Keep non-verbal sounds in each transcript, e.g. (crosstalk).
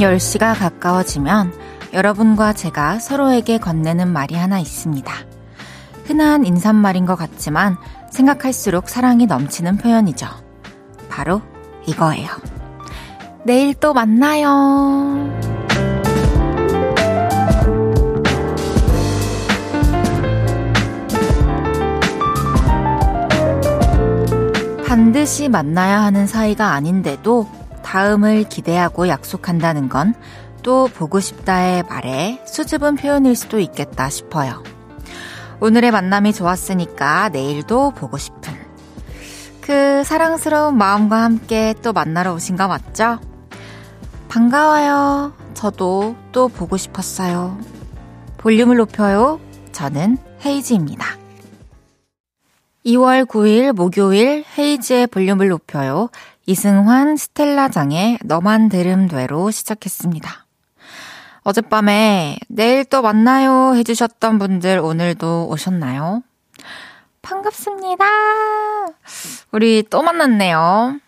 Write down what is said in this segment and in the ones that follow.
밤 10시가 가까워지면 여러분과 제가 서로에게 건네는 말이 하나 있습니다. 흔한 인사말인 것 같지만 생각할수록 사랑이 넘치는 표현이죠. 바로 이거예요. 내일 또 만나요. 반드시 만나야 하는 사이가 아닌데도 다음을 기대하고 약속한다는 건 또 보고 싶다의 말에 수줍은 표현일 수도 있겠다 싶어요. 오늘의 만남이 좋았으니까 내일도 보고 싶은 그 사랑스러운 마음과 함께 또 만나러 오신 거 맞죠? 반가워요. 저도 또 보고 싶었어요. 볼륨을 높여요. 저는 헤이즈입니다. 2월 9일 목요일 헤이즈의 볼륨을 높여요. 이승환, 스텔라장의 너만 들음 되로 시작했습니다. 어젯밤에 내일 또 만나요 해주셨던 분들 오늘도 오셨나요? 반갑습니다. 우리 또 만났네요.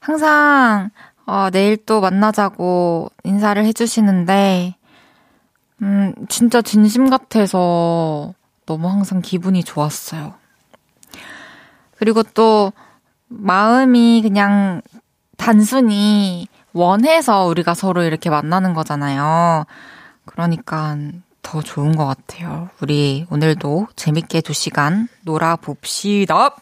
항상 어, 내일 또 만나자고 인사를 해주시는데 음, 진짜 진심 같아서 너무 항상 기분이 좋았어요. 그리고 또 마음이 그냥 단순히 원해서 우리가 서로 이렇게 만나는 거잖아요. 그러니까 더 좋은 것 같아요. 우리 오늘도 재밌게 두 시간 놀아봅시다.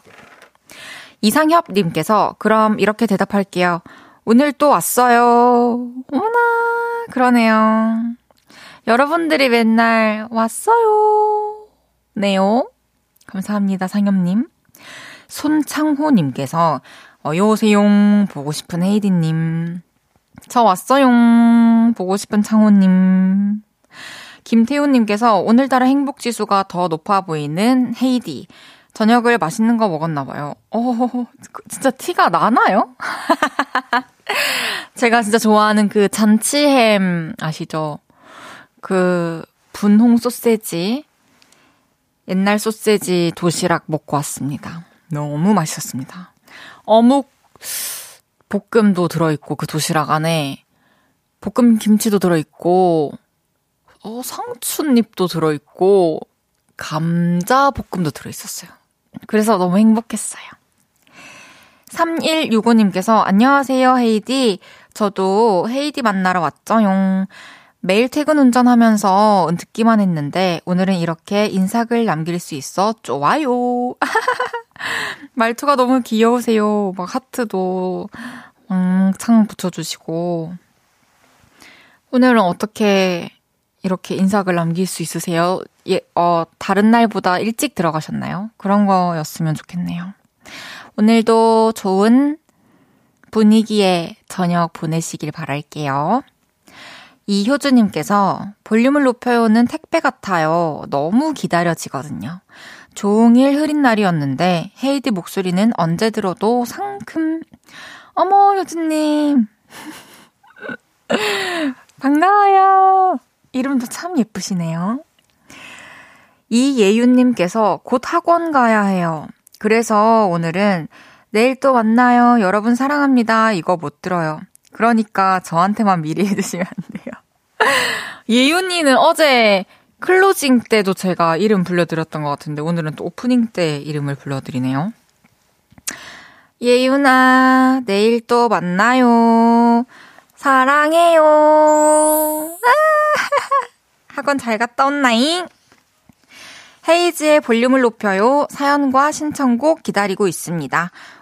이상협님께서 그럼 이렇게 대답할게요. 오늘 또 왔어요. 어머나, 그러네요. 여러분들이 맨날 왔어요. 네요. 감사합니다, 상엽님. 손창호님께서 어여오세요 보고 싶은 헤이디님. 저 왔어요. 보고 싶은 창호님. 김태우님께서 오늘따라 행복지수가 더 높아 보이는 헤이디. 저녁을 맛있는 거 먹었나 봐요. 어, 진짜 티가 나나요? (laughs) 제가 진짜 좋아하는 그 잔치햄 아시죠? 그 분홍 소세지. 옛날 소세지 도시락 먹고 왔습니다. 너무 맛있었습니다. 어묵 볶음도 들어있고 그 도시락 안에 볶음 김치도 들어있고 어, 상추잎도 들어있고 감자 볶음도 들어있었어요. 그래서 너무 행복했어요. 3165님께서 안녕하세요 헤이디. 저도 헤이디 만나러 왔죠용. 매일 퇴근 운전하면서 듣기만 했는데 오늘은 이렇게 인사글 남길 수 있어 좋아요. (laughs) 말투가 너무 귀여우세요. 막 하트도 왕창 붙여주시고. 오늘은 어떻게 이렇게 인사글 남길 수 있으세요? 예, 어, 다른 날보다 일찍 들어가셨나요? 그런 거였으면 좋겠네요. 오늘도 좋은 분위기의 저녁 보내시길 바랄게요. 이효주님께서 볼륨을 높여요는 택배 같아요. 너무 기다려지거든요. 종일 흐린 날이었는데 헤이디 목소리는 언제 들어도 상큼. 어머, 효주님. (laughs) 반가워요. 이름도 참 예쁘시네요. 이예윤님께서 곧 학원 가야 해요. 그래서 오늘은 내일 또 만나요. 여러분 사랑합니다. 이거 못 들어요. 그러니까 저한테만 미리 (laughs) 해주시면 안 돼요. (laughs) 예윤이는 어제 클로징 때도 제가 이름 불러드렸던 것 같은데 오늘은 또 오프닝 때 이름을 불러드리네요. 예윤아, 내일 또 만나요. 사랑해요. 아, (laughs) 학원 잘 갔다 온나잉? 헤이즈의 볼륨을 높여요. 사연과 신청곡 기다리고 있습니다.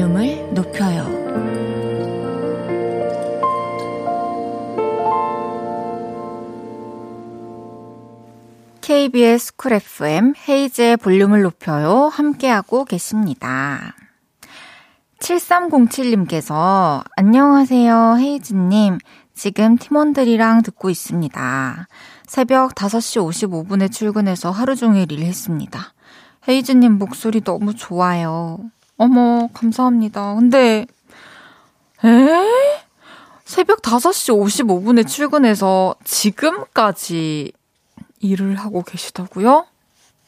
볼륨을 높여요. KBS 쿨 FM 헤이즈의 볼륨을 높여요. 함께하고 계십니다. 7307님께서 안녕하세요 헤이즈님. 지금 팀원들이랑 듣고 있습니다. 새벽 5시 55분에 출근해서 하루 종일 일했습니다. 헤이즈님 목소리 너무 좋아요. 어머, 감사합니다. 근데, 에? 새벽 5시 55분에 출근해서 지금까지 일을 하고 계시다고요?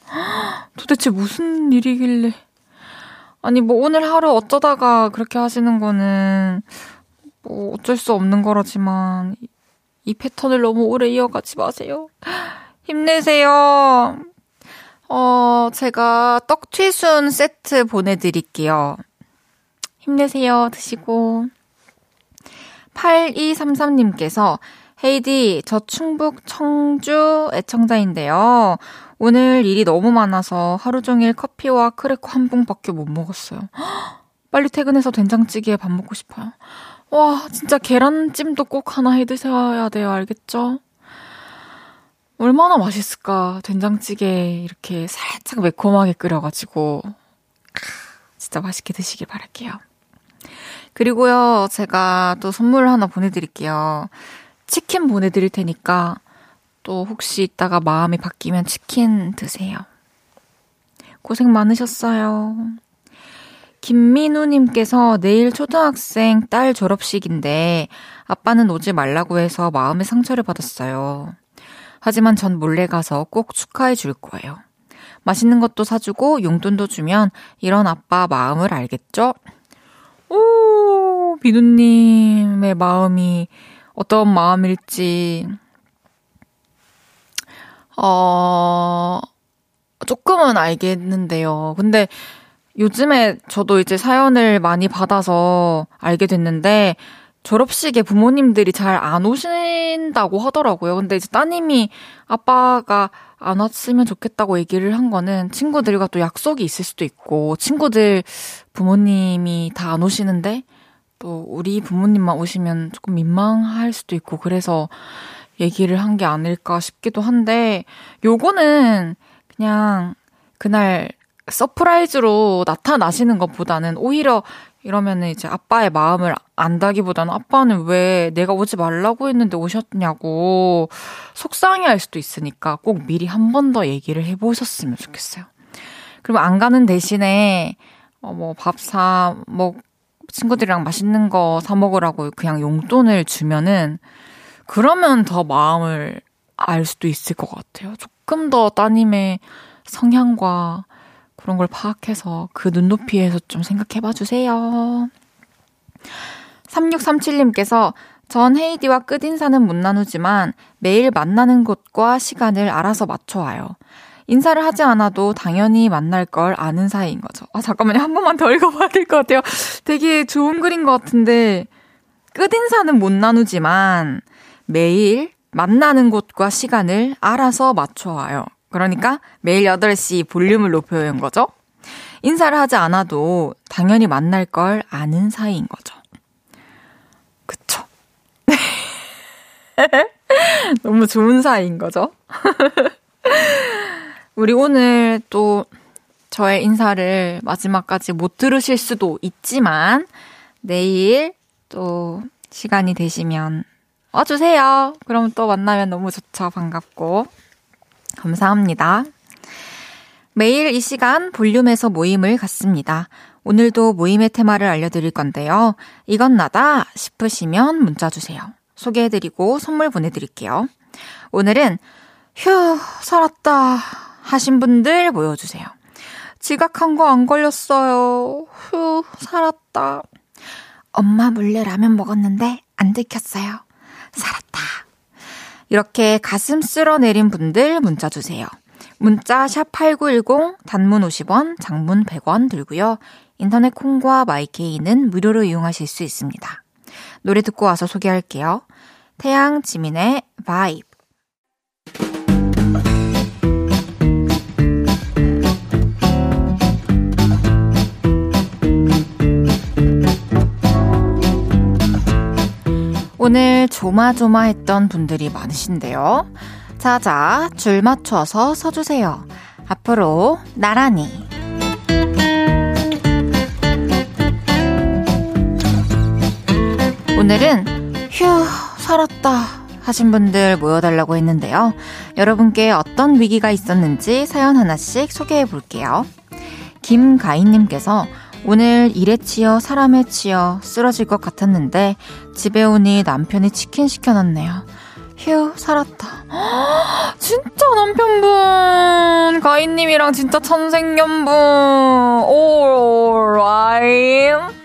(gasps) 도대체 무슨 일이길래. 아니, 뭐 오늘 하루 어쩌다가 그렇게 하시는 거는 뭐 어쩔 수 없는 거라지만 이 패턴을 너무 오래 이어가지 마세요. (gasps) 힘내세요. 어, 제가 떡튀순 세트 보내드릴게요. 힘내세요. 드시고. 8233님께서 헤이디, 저 충북 청주 애청자인데요. 오늘 일이 너무 많아서 하루 종일 커피와 크래커 한 봉밖에 못 먹었어요. (gasps) 빨리 퇴근해서 된장찌개에 밥 먹고 싶어요. 와, 진짜 계란찜도 꼭 하나 해 드셔야 돼요. 알겠죠? 얼마나 맛있을까. 된장찌개 이렇게 살짝 매콤하게 끓여가지고. 진짜 맛있게 드시길 바랄게요. 그리고요, 제가 또 선물 하나 보내드릴게요. 치킨 보내드릴 테니까 또 혹시 이따가 마음이 바뀌면 치킨 드세요. 고생 많으셨어요. 김민우님께서 내일 초등학생 딸 졸업식인데 아빠는 오지 말라고 해서 마음의 상처를 받았어요. 하지만 전 몰래 가서 꼭 축하해 줄 거예요. 맛있는 것도 사주고 용돈도 주면 이런 아빠 마음을 알겠죠? 오, 민우님의 마음이 어떤 마음일지, 어, 조금은 알겠는데요. 근데 요즘에 저도 이제 사연을 많이 받아서 알게 됐는데, 졸업식에 부모님들이 잘 안 오신다고 하더라고요. 근데 이제 따님이 아빠가 안 왔으면 좋겠다고 얘기를 한 거는 친구들과 또 약속이 있을 수도 있고, 친구들 부모님이 다 안 오시는데, 또 우리 부모님만 오시면 조금 민망할 수도 있고 그래서 얘기를 한 게 아닐까 싶기도 한데 요거는 그냥 그날 surprise로 나타나시는 것보다는 오히려 이러면은 이제 아빠의 마음을 안다기보다는 아빠는 왜 내가 오지 말라고 했는데 오셨냐고 속상해 할 수도 있으니까 꼭 미리 한 번 더 얘기를 해보셨으면 좋겠어요. 그리고 안 가는 대신에 어, 뭐 밥사 먹, 친구들이랑 맛있는 거 사 먹으라고 그냥 용돈을 주면은 그러면 더 마음을 알 수도 있을 것 같아요. 조금 더 따님의 성향과 그런 걸 파악해서 그 눈높이에서 좀 생각해 봐 주세요. 3637님께서 전 헤이디와 끝인사는 못 나누지만 매일 만나는 곳과 시간을 알아서 맞춰와요. 인사를 하지 않아도 당연히 만날 걸 아는 사이인 거죠. 아, 잠깐만요. 한 번만 더 읽어봐야 될 것 같아요. 되게 좋은 글인 것 같은데, 끝인사는 못 나누지만 매일 만나는 곳과 시간을 알아서 맞춰와요. 그러니까 매일 8시 볼륨을 높여요인 거죠. 인사를 하지 않아도 당연히 만날 걸 아는 사이인 거죠. 그쵸? (laughs) 너무 좋은 사이인 거죠? (laughs) 우리 오늘 또 저의 인사를 마지막까지 못 들으실 수도 있지만 내일 또 시간이 되시면 와주세요. 그럼 또 만나면 너무 좋죠. 반갑고. 감사합니다. 매일 이 시간 볼륨에서 모임을 갖습니다. 오늘도 모임의 테마를 알려드릴 건데요. 이건 나다 싶으시면 문자 주세요. 소개해드리고 선물 보내드릴게요. 오늘은 휴, 살았다. 하신 분들 모여주세요. 지각한 거 안 걸렸어요. 휴, 살았다. 엄마 몰래 라면 먹었는데 안 들켰어요. 살았다. 이렇게 가슴 쓸어 내린 분들 문자 주세요. 문자 샵 8910 단문 50원, 장문 100원 들고요. 인터넷 콩과 마이케이는 무료로 이용하실 수 있습니다. 노래 듣고 와서 소개할게요. 태양 지민의 바이브 오늘 조마조마했던 분들이 많으신데요. 자자, 줄 맞춰서 서주세요. 앞으로 나란히. 오늘은 휴, 살았다 하신 분들 모여달라고 했는데요. 여러분께 어떤 위기가 있었는지 사연 하나씩 소개해 볼게요. 김가인님께서 오늘 일에 치여 사람에 치여 쓰러질 것 같았는데 집에 오니 남편이 치킨 시켜놨네요. 휴, 살았다. (gasps) 진짜 남편분! 가인님이랑 진짜 천생연분! 오 라임!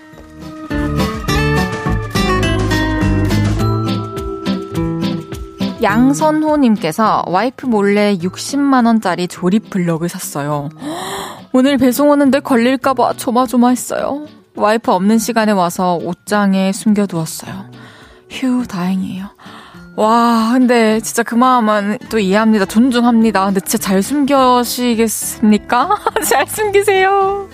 양선호님께서 와이프 몰래 60만원짜리 조립 블럭을 샀어요. 오늘 배송 오는데 걸릴까봐 조마조마했어요. 와이프 없는 시간에 와서 옷장에 숨겨두었어요. 휴, 다행이에요. 와, 근데 진짜 그 마음은 또 이해합니다. 존중합니다. 근데 진짜 잘 숨겨시겠습니까? (laughs) 잘 숨기세요.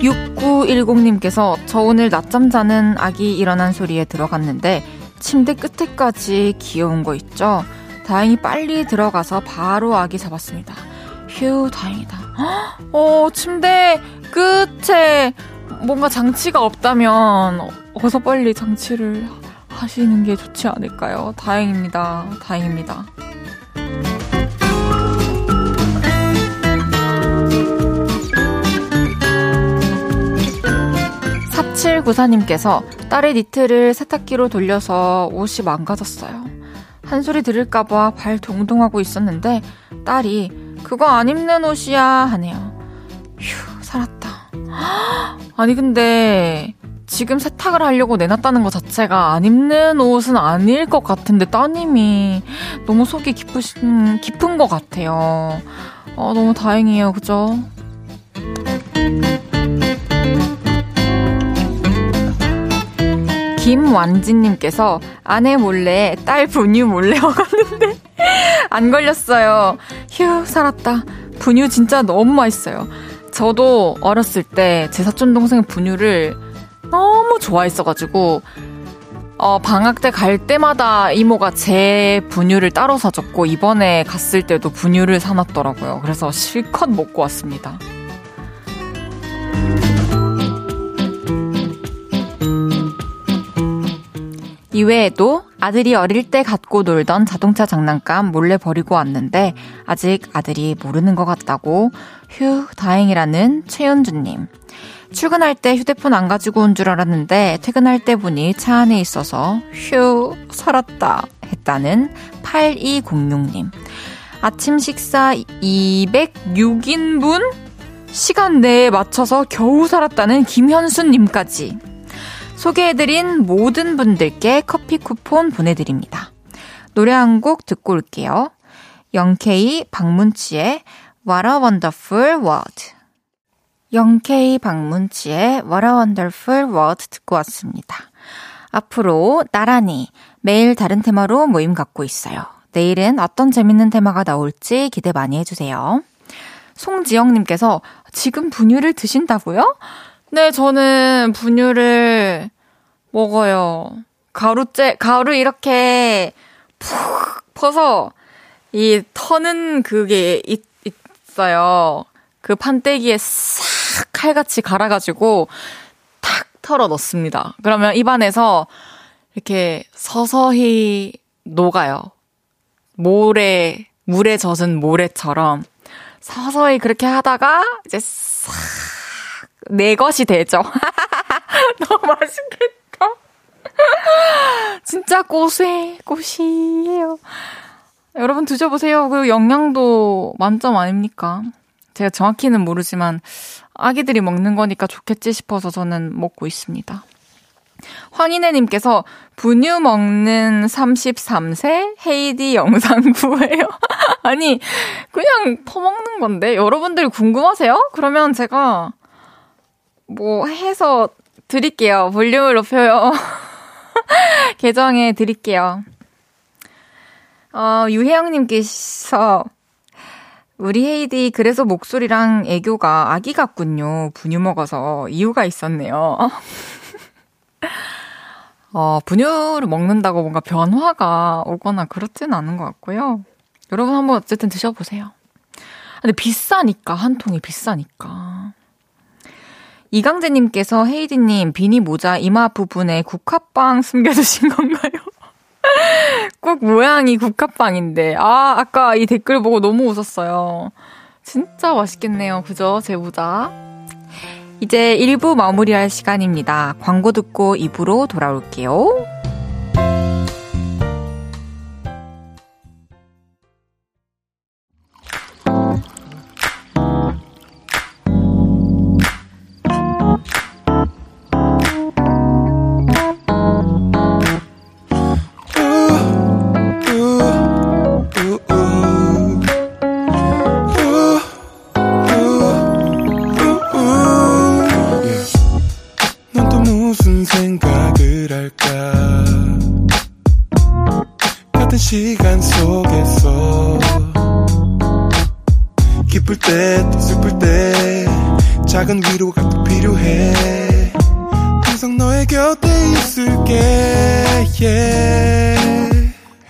6910님께서 저 오늘 낮잠 자는 아기 일어난 소리에 들어갔는데 침대 끝에까지 귀여운 거 있죠? 다행히 빨리 들어가서 바로 아기 잡았습니다. 휴, 다행이다. 어, 침대 끝에 뭔가 장치가 없다면 어서 빨리 장치를 하시는 게 좋지 않을까요? 다행입니다. 다행입니다. 4794님께서 딸의 니트를 세탁기로 돌려서 옷이 망가졌어요. 한 소리 들을까봐 발 동동하고 있었는데 딸이 그거 안 입는 옷이야 하네요. 휴, 살았다. (gasps) 아니, 근데 지금 세탁을 하려고 내놨다는 것 자체가 안 입는 옷은 아닐 것 같은데 따님이 너무 속이 깊으신, 깊은 것 같아요. 어, 너무 다행이에요. 그죠? 김완진님께서 아내 몰래 딸 분유 몰래 (laughs) 먹었는데 안 걸렸어요. 휴, 살았다. 분유 진짜 너무 맛있어요. 저도 어렸을 때 제 사촌 동생 분유를 너무 좋아했어가지고 어, 방학 때 갈 때마다 이모가 제 분유를 따로 사줬고 이번에 갔을 때도 분유를 사놨더라고요. 그래서 실컷 먹고 왔습니다. 이외에도 아들이 어릴 때 갖고 놀던 자동차 장난감 몰래 버리고 왔는데 아직 아들이 모르는 것 같다고 휴 다행이라는 최윤주님. 출근할 때 휴대폰 안 가지고 온 줄 알았는데 퇴근할 때 보니 차 안에 있어서 휴 살았다 했다는 8206님. 아침 식사 206인분 시간 내에 맞춰서 겨우 살았다는 김현수님까지. 소개해드린 모든 분들께 커피 쿠폰 보내드립니다. 노래 한 곡 듣고 올게요. 영케이 박문치의 What a Wonderful World. 영케이 박문치의 What a Wonderful World 듣고 왔습니다. 앞으로 나란히 매일 다른 테마로 모임 갖고 있어요. 내일은 어떤 재밌는 테마가 나올지 기대 많이 해주세요. 송지영님께서 지금 분유를 드신다고요? 네, 저는 분유를 먹어요. 가루째, 가루 이렇게 푹 퍼서 이 터는 그게 있, 있어요. 그 판때기에 싹 칼같이 갈아가지고 탁 털어 넣습니다. 그러면 입안에서 이렇게 서서히 녹아요. 모래, 물에 젖은 모래처럼 서서히 그렇게 하다가 이제 싹 내 것이 되죠. (laughs) 너무 맛있겠다. 진짜 고세, 고시예요. 여러분 드셔보세요. 그 영양도 만점 아닙니까? 제가 정확히는 모르지만 아기들이 먹는 거니까 좋겠지 싶어서 저는 먹고 있습니다. 황인혜님께서 분유 먹는 33세 헤이디 영상 구해요. (laughs) 아니, 그냥 퍼먹는 건데. 여러분들 궁금하세요? 그러면 제가 뭐 해서 드릴게요. 볼륨을 높여요. (laughs) (laughs) 계정에 드릴게요. 어, 유혜영님께서 우리 헤이디 그래서 목소리랑 애교가 아기 같군요. 분유 먹어서 이유가 있었네요. (laughs) 어, 분유를 먹는다고 뭔가 변화가 오거나 그렇지는 않은 것 같고요. 여러분 한번 어쨌든 드셔보세요. 근데 비싸니까, 한 통이 비싸니까. 이강재님께서 헤이디님 비니 모자 이마 부분에 국화빵 숨겨두신 건가요? (laughs) 꼭 모양이 국화빵인데. 아, 아까 이 댓글 보고 너무 웃었어요. 진짜 맛있겠네요. 그죠? 제 모자. 이제 1부 마무리할 시간입니다. 광고 듣고 2부로 돌아올게요.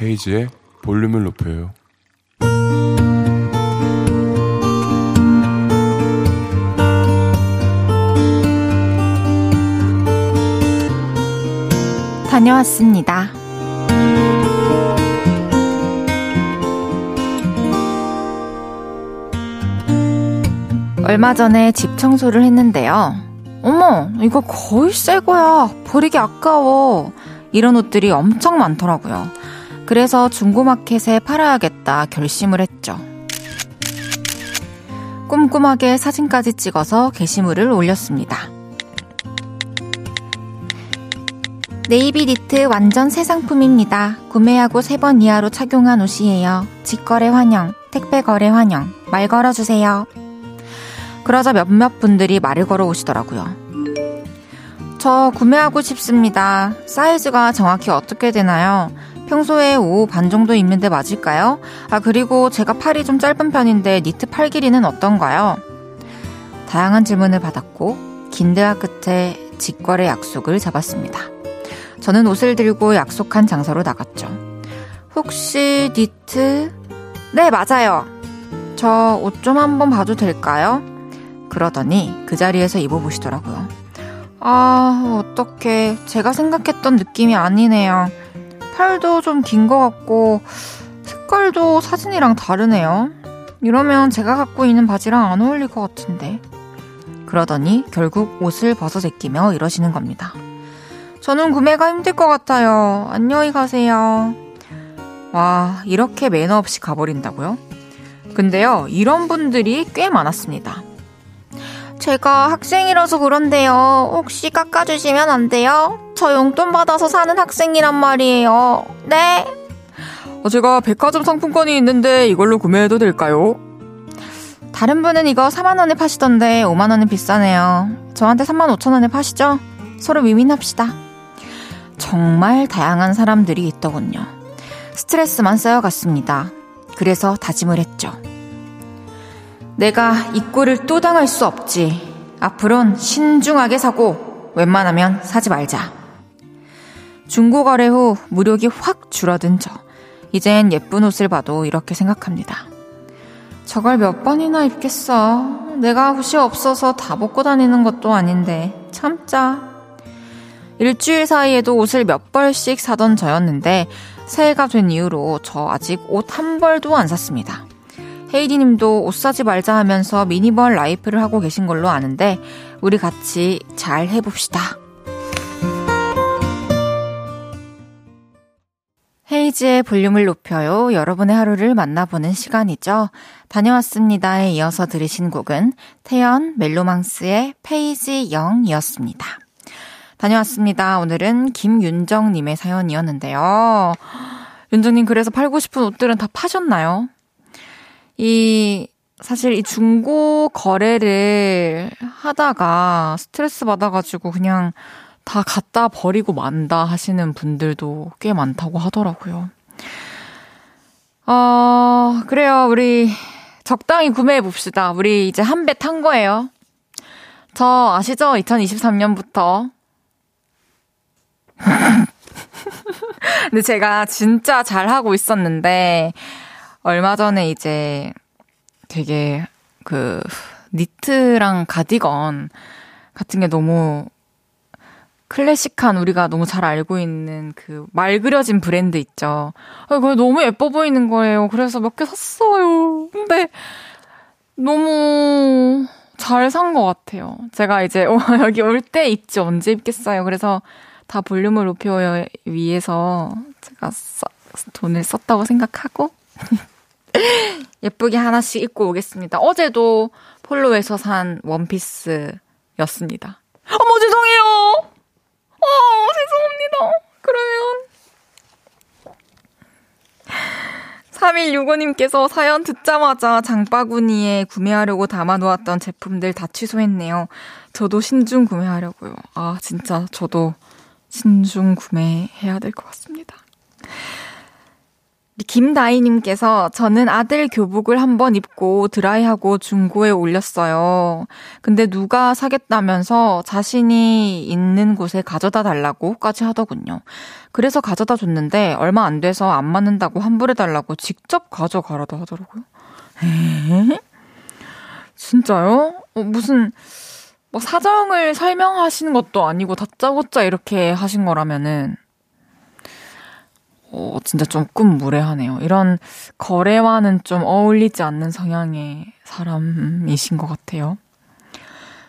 헤이지의 볼륨을 높여요. 다녀왔습니다. 얼마 전에 집 청소를 했는데요. 어머, 이거 거의 새 거야. 버리기 아까워. 이런 옷들이 엄청 많더라고요. 그래서 중고마켓에 팔아야겠다 결심을 했죠. 꼼꼼하게 사진까지 찍어서 게시물을 올렸습니다. 네이비 니트 완전 새 상품입니다. 구매하고 3번 이하로 착용한 옷이에요. 직거래 환영, 택배 거래 환영, 말 걸어주세요. 그러자 몇몇 분들이 말을 걸어 오시더라고요. 저 구매하고 싶습니다. 사이즈가 정확히 어떻게 되나요? 평소에 5 반 정도 입는데 맞을까요? 아, 그리고 제가 팔이 좀 짧은 편인데 니트 팔 길이는 어떤가요? 다양한 질문을 받았고, 긴 대화 끝에 직거래 약속을 잡았습니다. 저는 옷을 들고 약속한 장소로 나갔죠. 혹시 니트? 네, 맞아요. 저 옷 좀 한번 봐도 될까요? 그러더니 그 자리에서 입어보시더라고요. 아, 어떡해. 제가 생각했던 느낌이 아니네요. 팔도 좀 긴 것 같고 색깔도 사진이랑 다르네요. 이러면 제가 갖고 있는 바지랑 안 어울릴 것 같은데. 그러더니 결국 옷을 벗어 제끼며 이러시는 겁니다. 저는 구매가 힘들 것 같아요. 안녕히 가세요. 와, 이렇게 매너 없이 가버린다고요? 근데요, 이런 분들이 꽤 많았습니다. 제가 학생이라서 그런데요. 혹시 깎아주시면 안 돼요? 저 용돈 받아서 사는 학생이란 말이에요. 네? 어, 제가 백화점 상품권이 있는데 이걸로 구매해도 될까요? 다른 분은 이거 4만원에 파시던데 5만원은 비싸네요. 저한테 3만 5천원에 파시죠? 서로 위민합시다. 정말 다양한 사람들이 있더군요. 스트레스만 쌓여갔습니다. 그래서 다짐을 했죠. 내가 이 꼴을 또 당할 수 없지. 앞으론 신중하게 사고 웬만하면 사지 말자. 중고 거래 후 무력이 확 줄어든 저. 이젠 예쁜 옷을 봐도 이렇게 생각합니다. 저걸 몇 번이나 입겠어. 내가 옷이 없어서 다 벗고 다니는 것도 아닌데 참자. 일주일 사이에도 옷을 몇 벌씩 사던 저였는데 새해가 된 이후로 저 아직 옷 한 벌도 안 샀습니다. 헤이디 님도 옷 사지 말자 하면서 minimal life를 하고 계신 걸로 아는데 우리 같이 잘 해봅시다. 헤이즈의 볼륨을 높여요. 여러분의 하루를 만나보는 시간이죠. 다녀왔습니다에 이어서 들으신 곡은 태연 멜로망스의 페이지 0이었습니다. 다녀왔습니다. 오늘은 김윤정님의 사연이었는데요. 윤정님, 그래서 팔고 싶은 옷들은 다 파셨나요? 이, 사실 이 중고 거래를 하다가 스트레스 받아가지고 그냥 다 갖다 버리고 만다 하시는 분들도 꽤 많다고 하더라고요. 어, 그래요. 우리 적당히 구매해 봅시다. 우리 이제 한 배 탄 거예요. 저 아시죠? 2023년부터. (laughs) 근데 제가 진짜 잘하고 있었는데, 얼마 전에 이제 되게 그, 니트랑 가디건 같은 게 너무 클래식한 우리가 너무 잘 알고 있는 그 말 그려진 브랜드 있죠. 아, 그거 너무 예뻐 보이는 거예요. 그래서 몇 개 샀어요. 근데 너무 잘 산 것 같아요. 제가 이제 (laughs) 어, 여기 올 때 입지 언제 입겠어요. 그래서 다 볼륨을 높여 위해서 제가 써, 돈을 썼다고 생각하고 (laughs) 예쁘게 하나씩 입고 오겠습니다. 어제도 폴로에서 산 원피스였습니다. 어머 죄송해요. 어 죄송합니다. 그러면 3165님께서 사연 듣자마자 장바구니에 구매하려고 담아놓았던 제품들 다 취소했네요. 저도 신중 구매하려고요. 아, 진짜 저도 신중 구매해야 될 것 같습니다. 김다희님께서 저는 아들 교복을 한번 입고 드라이하고 중고에 올렸어요. 근데 누가 사겠다면서 자신이 있는 곳에 가져다 달라고까지 하더군요. 그래서 가져다 줬는데 얼마 안 돼서 안 맞는다고 환불해달라고 직접 가져가라도 하더라고요. 에? 진짜요? 어, 무슨 뭐 사정을 설명하시는 것도 아니고 다짜고짜 이렇게 하신 거라면은 어, 진짜 조금 무례하네요. 이런 거래와는 좀 어울리지 않는 성향의 사람이신 것 같아요.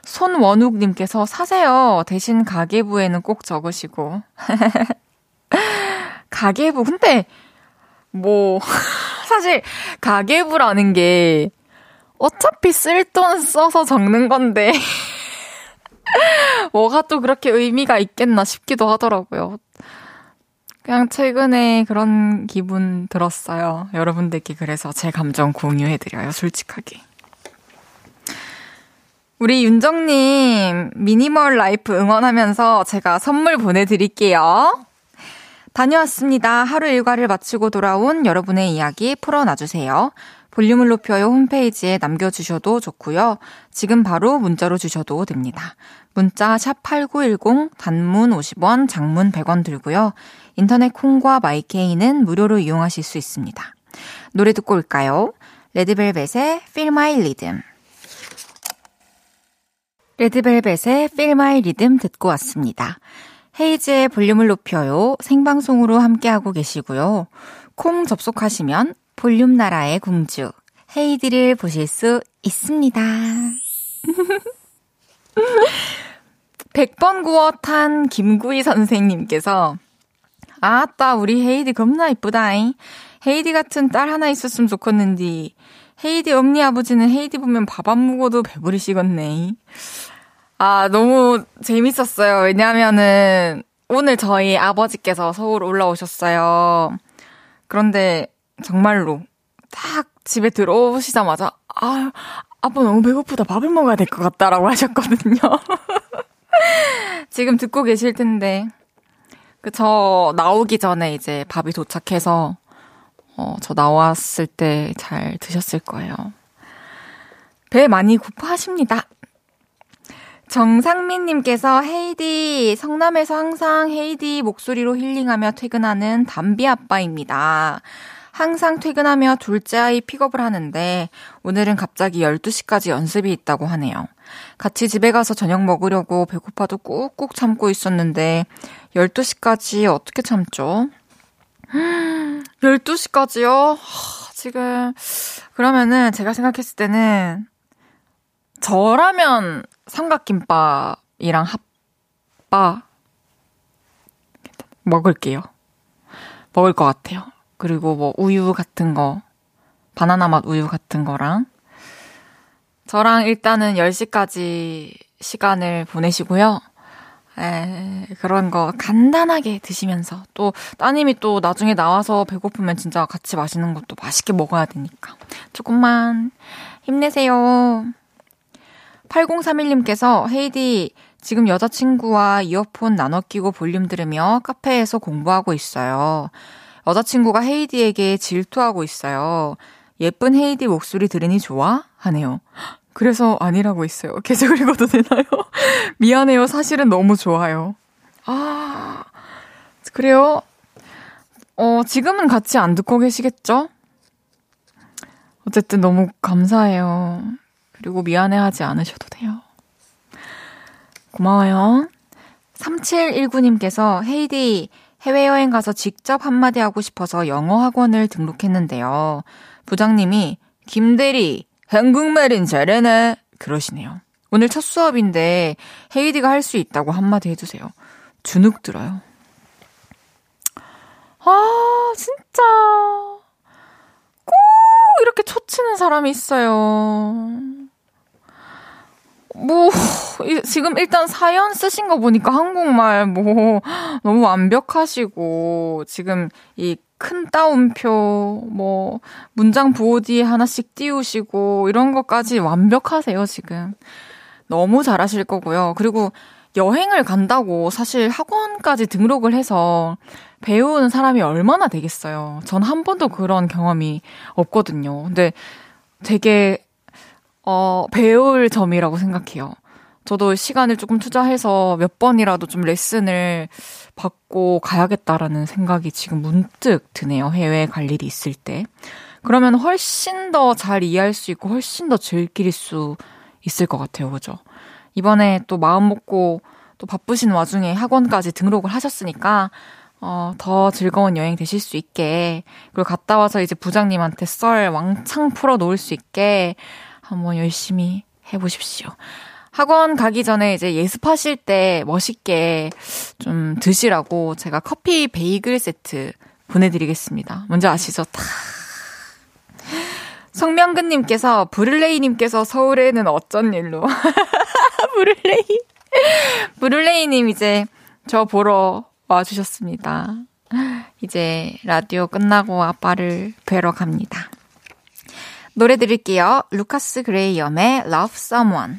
손원욱님께서 사세요. 대신 가계부에는 꼭 적으시고. (laughs) 가계부, 근데, 뭐, (laughs) 사실, 가계부라는 게, 어차피 쓸 돈 써서 적는 건데, (laughs) 뭐가 또 그렇게 의미가 있겠나 싶기도 하더라고요. 그냥 최근에 그런 기분 들었어요. 여러분들께 그래서 제 감정 공유해드려요, 솔직하게. 우리 윤정님, minimal life 응원하면서 제가 선물 보내드릴게요. 다녀왔습니다. 하루 일과를 마치고 돌아온 여러분의 이야기 풀어놔주세요. 볼륨을 높여요 홈페이지에 남겨주셔도 좋고요. 지금 바로 문자로 주셔도 됩니다. 문자 샵8910 단문 50원, 장문 100원 들고요. 인터넷 콩과 마이케이는 무료로 이용하실 수 있습니다. 노래 듣고 올까요? 레드벨벳의 Feel My Rhythm. 레드벨벳의 Feel My Rhythm 듣고 왔습니다. 헤이즈의 볼륨을 높여요. 생방송으로 함께하고 계시고요. 콩 접속하시면 볼륨 나라의 공주 헤이디를 보실 수 있습니다. (laughs) 100번 구워 탄 김구희 선생님께서 아따, 우리 헤이디 겁나 이쁘다잉. 헤이디 같은 딸 하나 있었으면 좋겠는디. 헤이디 엄니 아버지는 헤이디 보면 밥 안 먹어도 배부르시겠네. 아, 너무 재밌었어요. 왜냐면은, 오늘 저희 아버지께서 서울 올라오셨어요. 그런데, 정말로, 딱 집에 들어오시자마자, 아, 아빠 너무 배고프다. 밥을 먹어야 될 것 같다라고 하셨거든요. (laughs) 지금 듣고 계실 텐데, 그 저 나오기 전에 이제 밥이 도착해서 어, 저 나왔을 때 잘 드셨을 거예요. 배 많이 고파하십니다. 정상민님께서 헤이디, 성남에서 항상 헤이디 목소리로 힐링하며 퇴근하는 담비 아빠입니다. 항상 퇴근하며 둘째 아이 픽업을 하는데 오늘은 갑자기 12시까지 연습이 있다고 하네요. 같이 집에 가서 저녁 먹으려고 배고파도 꾹꾹 참고 있었는데 12시까지 어떻게 참죠? 12시까지요? 지금, 그러면은 제가 생각했을 때는 저라면 삼각김밥이랑 핫바 먹을게요. 먹을 것 같아요. 그리고 뭐 우유 같은 거, 바나나 맛 우유 같은 거랑 저랑 일단은 10시까지 시간을 보내시고요. 에, 그런 거 간단하게 드시면서 또 따님이 또 나중에 나와서 배고프면 진짜 같이 맛있는 것도 맛있게 먹어야 되니까 조금만 힘내세요. 8031님께서 헤이디 지금 여자친구와 이어폰 나눠 끼고 볼륨 들으며 카페에서 공부하고 있어요. 여자친구가 헤이디에게 질투하고 있어요. 예쁜 헤이디 목소리 들으니 좋아? 하네요. 그래서 아니라고 했어요. (laughs) 계속 읽어도 되나요? (laughs) 미안해요. 사실은 너무 좋아요. 아, 그래요? 어, 지금은 같이 안 듣고 계시겠죠? 어쨌든 너무 감사해요. 그리고 미안해하지 않으셔도 돼요. 고마워요. 3719님께서 헤이디 해외여행 가서 직접 한마디 하고 싶어서 영어 학원을 등록했는데요. 부장님이 김대리 한국말은 잘하나 그러시네요. 오늘 첫 수업인데 헤이디가 할 수 있다고 한마디 해주세요. 주눅 들어요. 아 진짜 꼭 이렇게 초치는 사람이 있어요. 뭐, 지금 일단 사연 쓰신 거 보니까 한국말 뭐, (gasps) 너무 완벽하시고, 지금 이 큰 따옴표, 뭐, 문장 뒤에 하나씩 띄우시고, 이런 것까지 완벽하세요, 지금. 너무 잘하실 거고요. 그리고 여행을 간다고 사실 학원까지 등록을 해서 배우는 사람이 얼마나 되겠어요. 전 한 번도 그런 경험이 없거든요. 근데 되게 어, 배울 점이라고 생각해요. 저도 시간을 조금 투자해서 몇 번이라도 좀 레슨을 받고 가야겠다라는 생각이 지금 문득 드네요. 해외에 갈 일이 있을 때. 그러면 훨씬 더 잘 이해할 수 있고 훨씬 더 즐길 수 있을 것 같아요. 그죠? 이번에 또 마음 먹고 또 바쁘신 와중에 학원까지 등록을 하셨으니까 어, 더 즐거운 여행 되실 수 있게, 그리고 갔다 와서 이제 부장님한테 썰 왕창 풀어 놓을 수 있게 한번 열심히 해보십시오. 학원 가기 전에 이제 예습하실 때 멋있게 좀 드시라고 제가 커피 베이글 세트 보내드리겠습니다. 먼저 아시죠? 다. 성명근님께서 브룰레이님께서 서울에는 어쩐 일로 (laughs) 브룰레이 브룰레이님 이제 저 보러 와주셨습니다. 이제 라디오 끝나고 아빠를 뵈러 갑니다. 노래 드릴게요. 루카스 그레이엄의 Love Someone.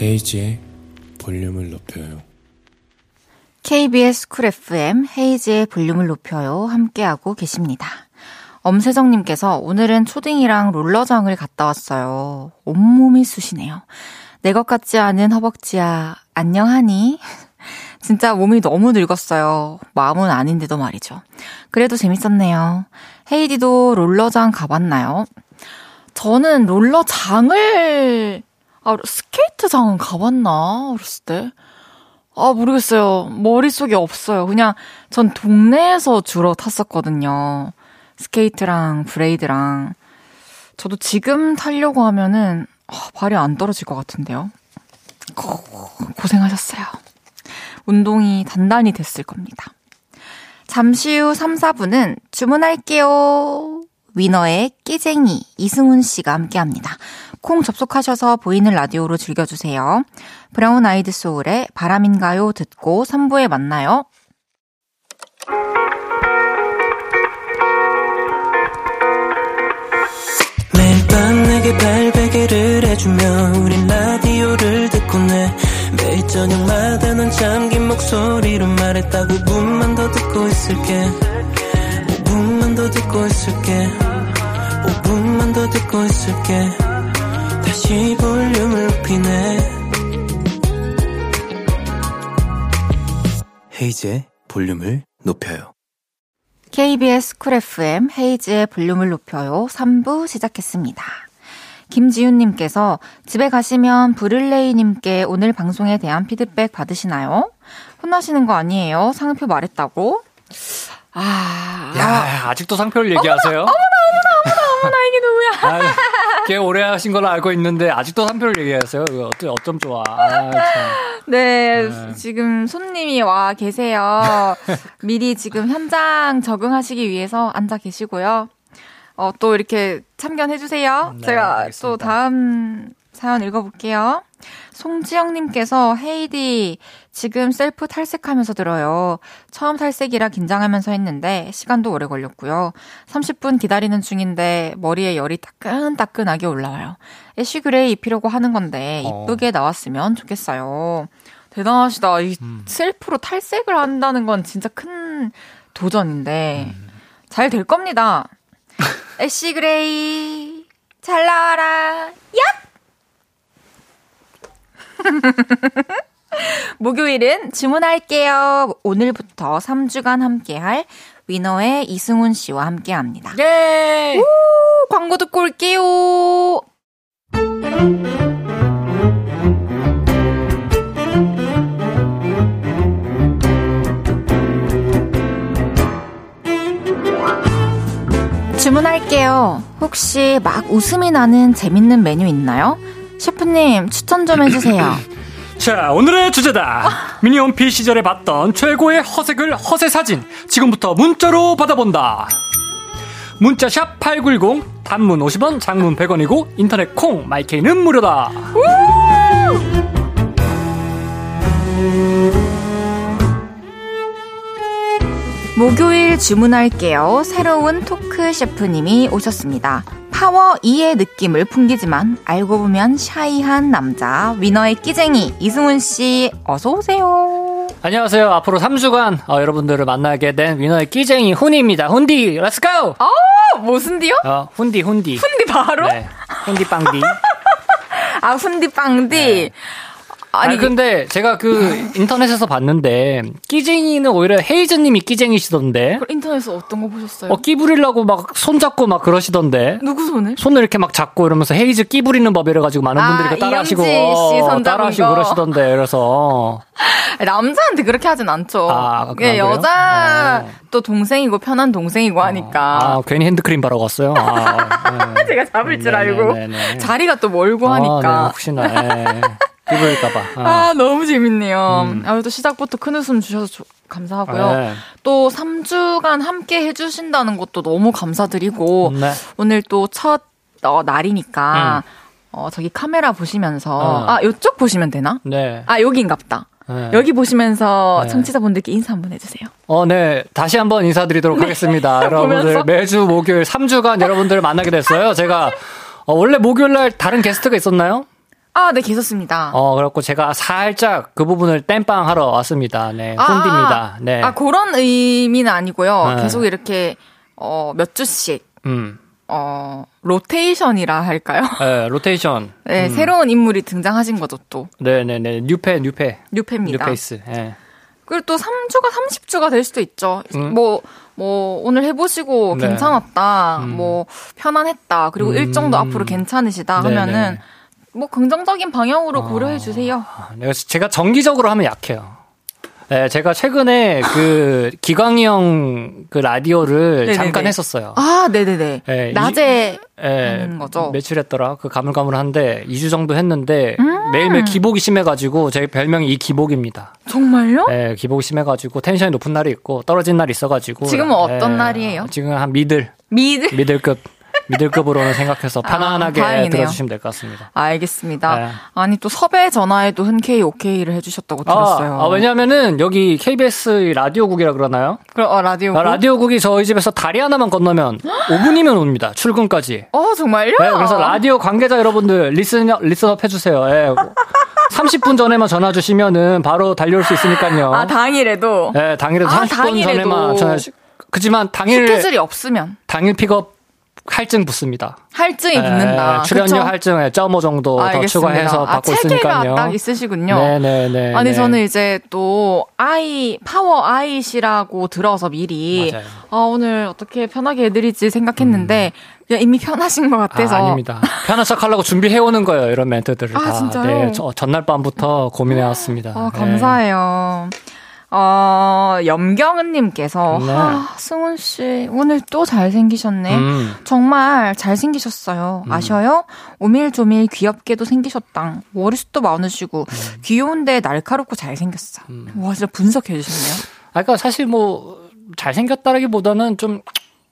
헤이즈의 볼륨을 높여요. KBS 쿨 FM 헤이즈의 볼륨을 높여요. 함께하고 계십니다. 엄세정님께서 오늘은 초딩이랑 롤러장을 갔다 왔어요. 온몸이 쑤시네요. 내 것 같지 않은 허벅지야. 안녕하니? (laughs) 진짜 몸이 너무 늙었어요. 마음은 아닌데도 말이죠. 그래도 재밌었네요. 헤이디도 롤러장 가봤나요? 저는 롤러장을 아, 스케이트장은 가봤나? 어렸을 때? 아, 모르겠어요. 머릿속에 없어요. 그냥 전 동네에서 주로 탔었거든요. 스케이트랑 블레이드랑. 저도 지금 타려고 하면은, 아, 발이 안 떨어질 것 같은데요. 고생하셨어요. 운동이 단단히 됐을 겁니다. 잠시 후 3, 4부는 주문할게요. 위너의 끼쟁이 이승훈 씨가 함께 합니다. 콩 접속하셔서 보이는 라디오로 즐겨주세요. 브라운 아이드 소울의 바람인가요 듣고 3부에 만나요. 매일 밤 내게 발베개를 해주며 우린 라디오를 듣고 내 매일 저녁마다 난 잠긴 목소리로 말했다 5분만 더 듣고 있을게 5분만 더 듣고 있을게 5분만 더 듣고 있을게 다시 볼륨을 높이네 헤이즈의 볼륨을 높여요 KBS 쿨 FM 헤이즈의 볼륨을 높여요 3부 시작했습니다. 김지윤님께서 집에 가시면 브를레이님께 오늘 방송에 대한 피드백 받으시나요? 혼나시는 거 아니에요? 상표 말했다고? 아. 야, 아 직도 상표를 얘기하세요? 어머나, 어머나, 어머나, 어머나, 이게 누구야? 아, 꽤 오래 하신 걸로 알고 있는데, 아직도 상표를 얘기하세요? 어쩜, 어쩜 좋아. 아, (laughs) 네, 네, 지금 손님이 와 계세요. (laughs) 미리 지금 현장 적응하시기 위해서 앉아 계시고요. 어, 또 이렇게 참견해 주세요. 네, 제가 알겠습니다. 또 다음 사연 읽어볼게요. 송지영님께서 헤이디 지금 셀프 탈색하면서 들어요. 처음 탈색이라 긴장하면서 했는데 시간도 오래 걸렸고요. 30분 기다리는 중인데 머리에 열이 따끈따끈하게 올라와요. ash gray 입히려고 하는 건데 어. 이쁘게 나왔으면 좋겠어요. 대단하시다. 이 음. 셀프로 탈색을 한다는 건 진짜 큰 도전인데 음. 잘될 겁니다. (laughs) ash gray 잘 나와라. 얍! (laughs) 목요일은 주문할게요. 오늘부터 3주간 함께할 위너의 이승훈 씨와 함께 합니다. 예! 광고 듣고 올게요. 주문할게요. 혹시 막 웃음이 나는 재밌는 메뉴 있나요? 셰프님 추천 좀 해주세요. (clears throat) 자, 오늘의 주제다. 미니홈피 시절에 봤던 최고의 허색을 허세 사진. 지금부터 문자로 받아본다. 문자 샵 8910, 단문 50원, 장문 100원이고, 인터넷 콩, 마이케이는 무료다. 목요일 주문할게요. 새로운 토크 셰프님이 오셨습니다. 파워 E의 느낌을 풍기지만 알고 보면 shy한 남자 위너의 끼쟁이 이승훈 씨 어서 오세요. 안녕하세요. 앞으로 3주간 어, 여러분들을 만나게 된 위너의 끼쟁이 훈이입니다. 훈디, let's go! 어, 무슨 디요? 어, 훈디, 훈디. 훈디 바로? 네. 훈디 빵디. (laughs) 아 훈디 빵디. 네. 아니, 아니 근데 제가 그 인터넷에서 봤는데 끼쟁이는 오히려 헤이즈님이 끼쟁이시던데. 그 인터넷에서 어떤 거 보셨어요? 어, 끼 부리려고 막 손잡고 막 그러시던데. 누구 손을? 손을 이렇게 막 잡고 이러면서 헤이즈 끼 부리는 법 이래가지고 많은 아, 분들이 그 따라하시고 잡은 따라하시고 거. 그러시던데 그래서 (laughs) 남자한테 그렇게 하진 않죠. 아, 예? 여자 어. 또 동생이고 편한 동생이고 하니까 아 괜히 핸드크림 바르고 왔어요. 아, 네. (laughs) 제가 잡을 줄 알고 네네네. 자리가 또 멀고 아, 네, 하니까. 혹시나 예. 끼 부릴까봐. 아, 너무 재밌네요. 음. 아, 또 시작부터 큰 웃음 주셔서 조- 감사하고요. 네. 또 3주간 함께 해주신다는 것도 너무 감사드리고, 네. 오늘 또첫 어, 날이니까, 어, 저기 카메라 보시면서, 음. 어. 아, 요쪽 보시면 되나? 네. 아, 여긴갑다. 네. 여기 보시면서 네. 청취자분들께 인사 한번 해주세요. 어, 네. 다시 한번 인사드리도록 하겠습니다. (laughs) 여러분들 네. 매주 목요일 3주간 여러분들을 만나게 됐어요. 제가 어, 원래 목요일 날 다른 게스트가 있었나요? 아, 네, 계셨습니다. 어, 그렇고 제가 살짝 그 부분을 땜빵 하러 왔습니다. 네. 훈디입니다. 네. 아, 그런 의미는 아니고요. 네. 계속 이렇게, 어, 몇 주씩, 음. 어, 로테이션이라 할까요? 네, 로테이션. 네, 새로운 인물이 등장하신 거죠, 또. 네네네. 뉴페, 뉴페. 뉴페입니다. 뉴페이스. 예. 그리고 또 3주가 30주가 될 수도 있죠. 음. 뭐, 뭐, 오늘 해보시고 네. 괜찮았다. 음. 뭐, 편안했다. 그리고 음. 일정도 앞으로 괜찮으시다 네네. 하면은, 뭐, 긍정적인 방향으로 고려해 주세요. 아, 제가 정기적으로 하면 약해요. 네, 제가 최근에 그 기광이 형 그 라디오를 네네네. 잠깐 했었어요. 아, 네네네. 네, 이- 낮에 예, 하는 거죠? 매출했더라. 그 가물가물한데 2주 정도 했는데 음. 매일매일 기복이 심해가지고 제 별명이 이 기복입니다. 정말요? 예, 기복이 심해가지고 텐션이 높은 날이 있고 떨어진 날이 있어가지고 지금은 어떤 예, 날이에요? 지금 한 미들 미드. 미들급 미들급으로는 생각해서 편안하게 아. 들어주시면 될 것 같습니다. 알겠습니다. 네. 아니, 또 섭외 전화에도 흔쾌히 오케이를 해주셨다고 아, 들었어요. 아, 왜냐면은 여기 KBS 라디오국이라 그러나요? 그럼, 어, 라디오. 아, 라디오국이 저희 집에서 다리 하나만 건너면 (gasps) 5분이면 옵니다. 출근까지. 어, 정말요? 네, 그래서 라디오 관계자 여러분들 list up, list up 해주세요. 예. (laughs) 30분 전에만 전화 주시면은 바로 달려올 수 있으니까요. 아, 당일에도. 예, 당일에도 아, 30분 당일에도. 전에만 전화 주 그지만 당일 스케줄이 없으면 당일 픽업 할증 붙습니다. 할증이 예, 붙는다. 출연료 그쵸? 할증에 점오 정도 더 알겠습니다. 추가해서 아, 받고 체계가 있으니까요. 딱 있으시군요. 네네네. 아니 네. 저는 이제 또 아이 파워 I시라고 들어서 미리 맞아요. 아 오늘 어떻게 편하게 해드릴지 생각했는데 그냥 이미 편하신 것 같아서 아, 아닙니다. 편한 척 하려고 준비해 오는 거예요. 이런 멘트들을 아, 다. 진짜요? 네, 저- 전날 밤부터 고민해 왔습니다. 아, 감사해요. 어, 염경은님께서, 네. 아, 승훈씨, 오늘 또 잘생기셨네. 음. 정말 잘생기셨어요. 아셔요? 오밀조밀 귀엽게도 생기셨당. 머리숱도 많으시고, 음. 귀여운데 날카롭고 잘생겼어. 와, 진짜 분석해주시네요. 아, 그러니까 사실 뭐 잘생겼다라기보다는 좀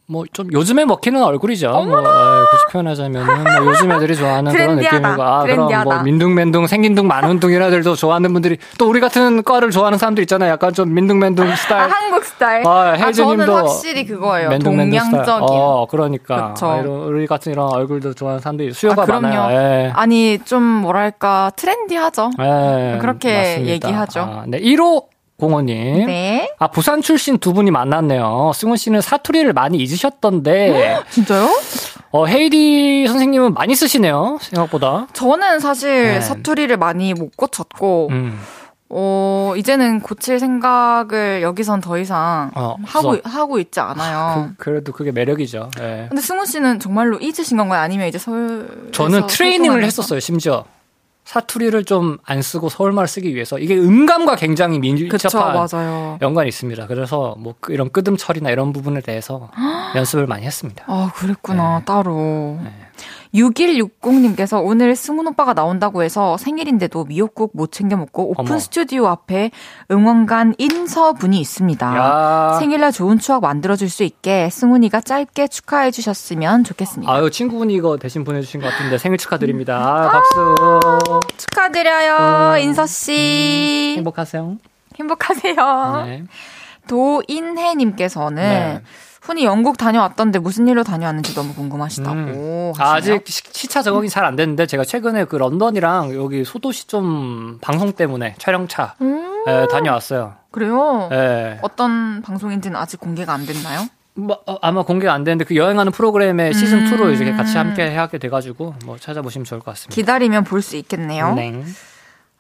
뭐 좀 요즘에 먹히는 얼굴이죠. 뭐 어, 굳이 표현하자면은 뭐 요즘 애들이 좋아하는 그런 느낌이고 아 그럼 뭐 민둥맨둥 생긴둥 마눈둥 이런 애들도 좋아하는 분들이 또 우리 같은 과를 좋아하는 사람들 있잖아요. 약간 좀 민둥맨둥 스타일. 아, 한국 스타일. 아, 혜진님도 아, 저는 확실히 그거예요. 동양적인. 어, 그러니까 아, 이런, 우리 같은 이런 얼굴도 좋아하는 사람들이 수요가 아, 많아요. 예. 아니 좀 뭐랄까 트렌디하죠. 예, 그렇게 맞습니다. 얘기하죠. 아, 네, 1호 공호님. 네. 아, 부산 출신 두 분이 만났네요. 승훈 씨는 사투리를 많이 잊으셨던데. 진짜요? 어, 헤이디 선생님은 많이 쓰시네요. 생각보다. 저는 사실 네. 사투리를 많이 못 고쳤고, 음. 어, 이제는 고칠 생각을 여기선 더 이상 어, 하고, 하고 있지 않아요. 그, 래도 그게 매력이죠. 네. 근데 승훈 씨는 정말로 잊으신 건가요? 아니면 이제 서울. 저는 트레이닝을 했었어요, 심지어. 사투리를 좀 안 쓰고 서울말 쓰기 위해서 이게 음감과 굉장히 밀접한 연관이 있습니다. 그래서 뭐그 이런 끄듬 처리나 이런 부분에 대해서 (gasps) 연습을 많이 했습니다. 아 그랬구나 네. 따로. 네. 6160님께서 오늘 승훈 오빠가 나온다고 해서 생일인데도 미역국 못 챙겨 먹고 오픈 어머. 스튜디오 앞에 응원간 인서분이 있습니다. 야. 생일날 좋은 추억 만들어줄 수 있게 승훈이가 짧게 축하해 주셨으면 좋겠습니다. 아유, 친구분이 이거 대신 보내주신 것 같은데 생일 축하드립니다. 아, 박수. 축하드려요, 음. 인서씨. 행복하세요. 행복하세요. 네. 도인혜님께서는 네. 훈이 영국 다녀왔던데 무슨 일로 다녀왔는지 너무 궁금하시다고. 음. 아직 시차 적응이 잘 안 됐는데 제가 최근에 그 런던이랑 여기 소도시 좀 방송 때문에 촬영차 음. 네, 다녀왔어요. 그래요? 네. 어떤 방송인지는 아직 공개가 안 됐나요? 뭐 어, 아마 공개가 안 되는데 그 여행하는 프로그램의 시즌 2로 이제 같이 함께 하게 돼가지고 뭐 찾아보시면 좋을 것 같습니다. 기다리면 볼 수 있겠네요. 네.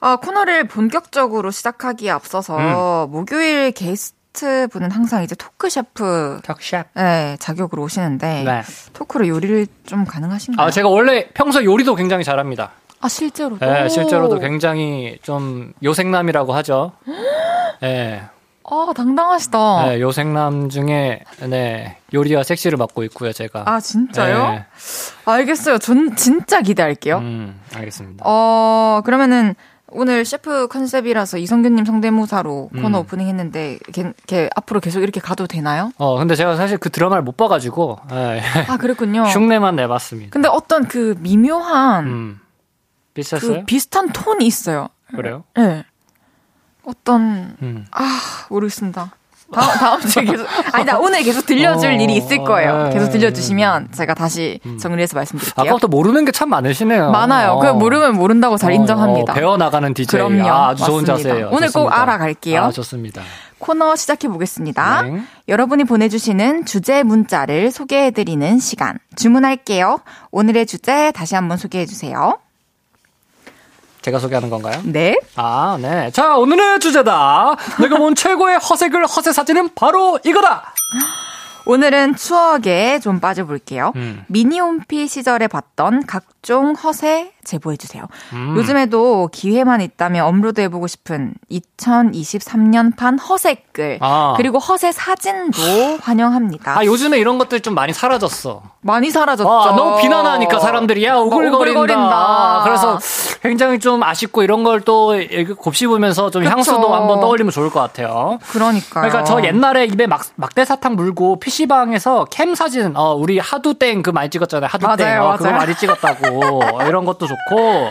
아, 코너를 본격적으로 시작하기에 앞서서 음. 목요일 게스트 게스트 분은 항상 이제 토크 셰프 톡셰프 네, 자격으로 오시는데 네. 토크로 요리를 좀 가능하신가요? 아, 제가 원래 평소 요리도 굉장히 잘합니다. 아, 실제로도? 네, 실제로도 굉장히 좀 요생남이라고 하죠. (gasps) 네. 아, 당당하시다. 네, 요생남 중에 네, 요리와 섹시를 맡고 있고요, 제가. 아, 진짜요? 네. 알겠어요. 전 진짜 기대할게요. 음, 알겠습니다. 어, 그러면은 오늘 셰프 컨셉이라서 이성균님 성대모사로 음. 코너 오프닝 했는데 걔, 걔, 앞으로 계속 이렇게 가도 되나요? 어 근데 제가 사실 그 드라마를 못 봐가지고 예. 아 그랬군요. (laughs) 흉내만 내봤습니다. 근데 어떤 그 미묘한 음. 비슷했어요? 그 비슷한 톤이 있어요. 그래요? 네. 어떤 음. 아 모르겠습니다. 다음, 다음 주에 계속, 아니, 나 오늘 계속 들려줄 어, 일이 있을 거예요. 네. 계속 들려주시면 제가 다시 음. 정리해서 말씀드릴게요. 아까부터 모르는 게 참 많으시네요. 많아요. 어. 그 모르면 모른다고 잘 어, 인정합니다. 배워나가는 DJ. 그럼요. 아, 주 좋은 자세예요. 오늘 좋습니다. 꼭 알아갈게요. 아, 좋습니다. 코너 시작해 보겠습니다. 네. 여러분이 보내주시는 주제 문자를 소개해드리는 시간. 주문할게요. 오늘의 주제 다시 한번 소개해주세요. 제가 소개하는 건가요? 네. 아, 네. 자, 오늘의 주제다. 내가 본 최고의 허세글 허세 사진은 바로 이거다. 오늘은 추억에 좀 빠져볼게요. 음. 미니홈피 시절에 봤던 각 종 허세 제보해주세요. 음. 요즘에도 기회만 있다면 업로드 해보고 싶은 2023년판 허세글 아. 그리고 허세 사진도 환영합니다. 아 요즘에 이런 것들 좀 많이 사라졌어. 많이 사라졌죠. 아, 너무 비난하니까 사람들이 야 오글거린다. 오글거린다. 그래서 굉장히 좀 아쉽고 이런 걸 또 곱씹으면서 좀 그쵸. 향수도 한번 떠올리면 좋을 것 같아요. 그러니까. 그러니까 저 옛날에 입에 막 막대 사탕 물고 PC방에서 캠 사진 어 우리 하두땡 그 많이 찍었잖아요. 하두땡 어. 그거 많이 찍었다고 이런 것도 좋고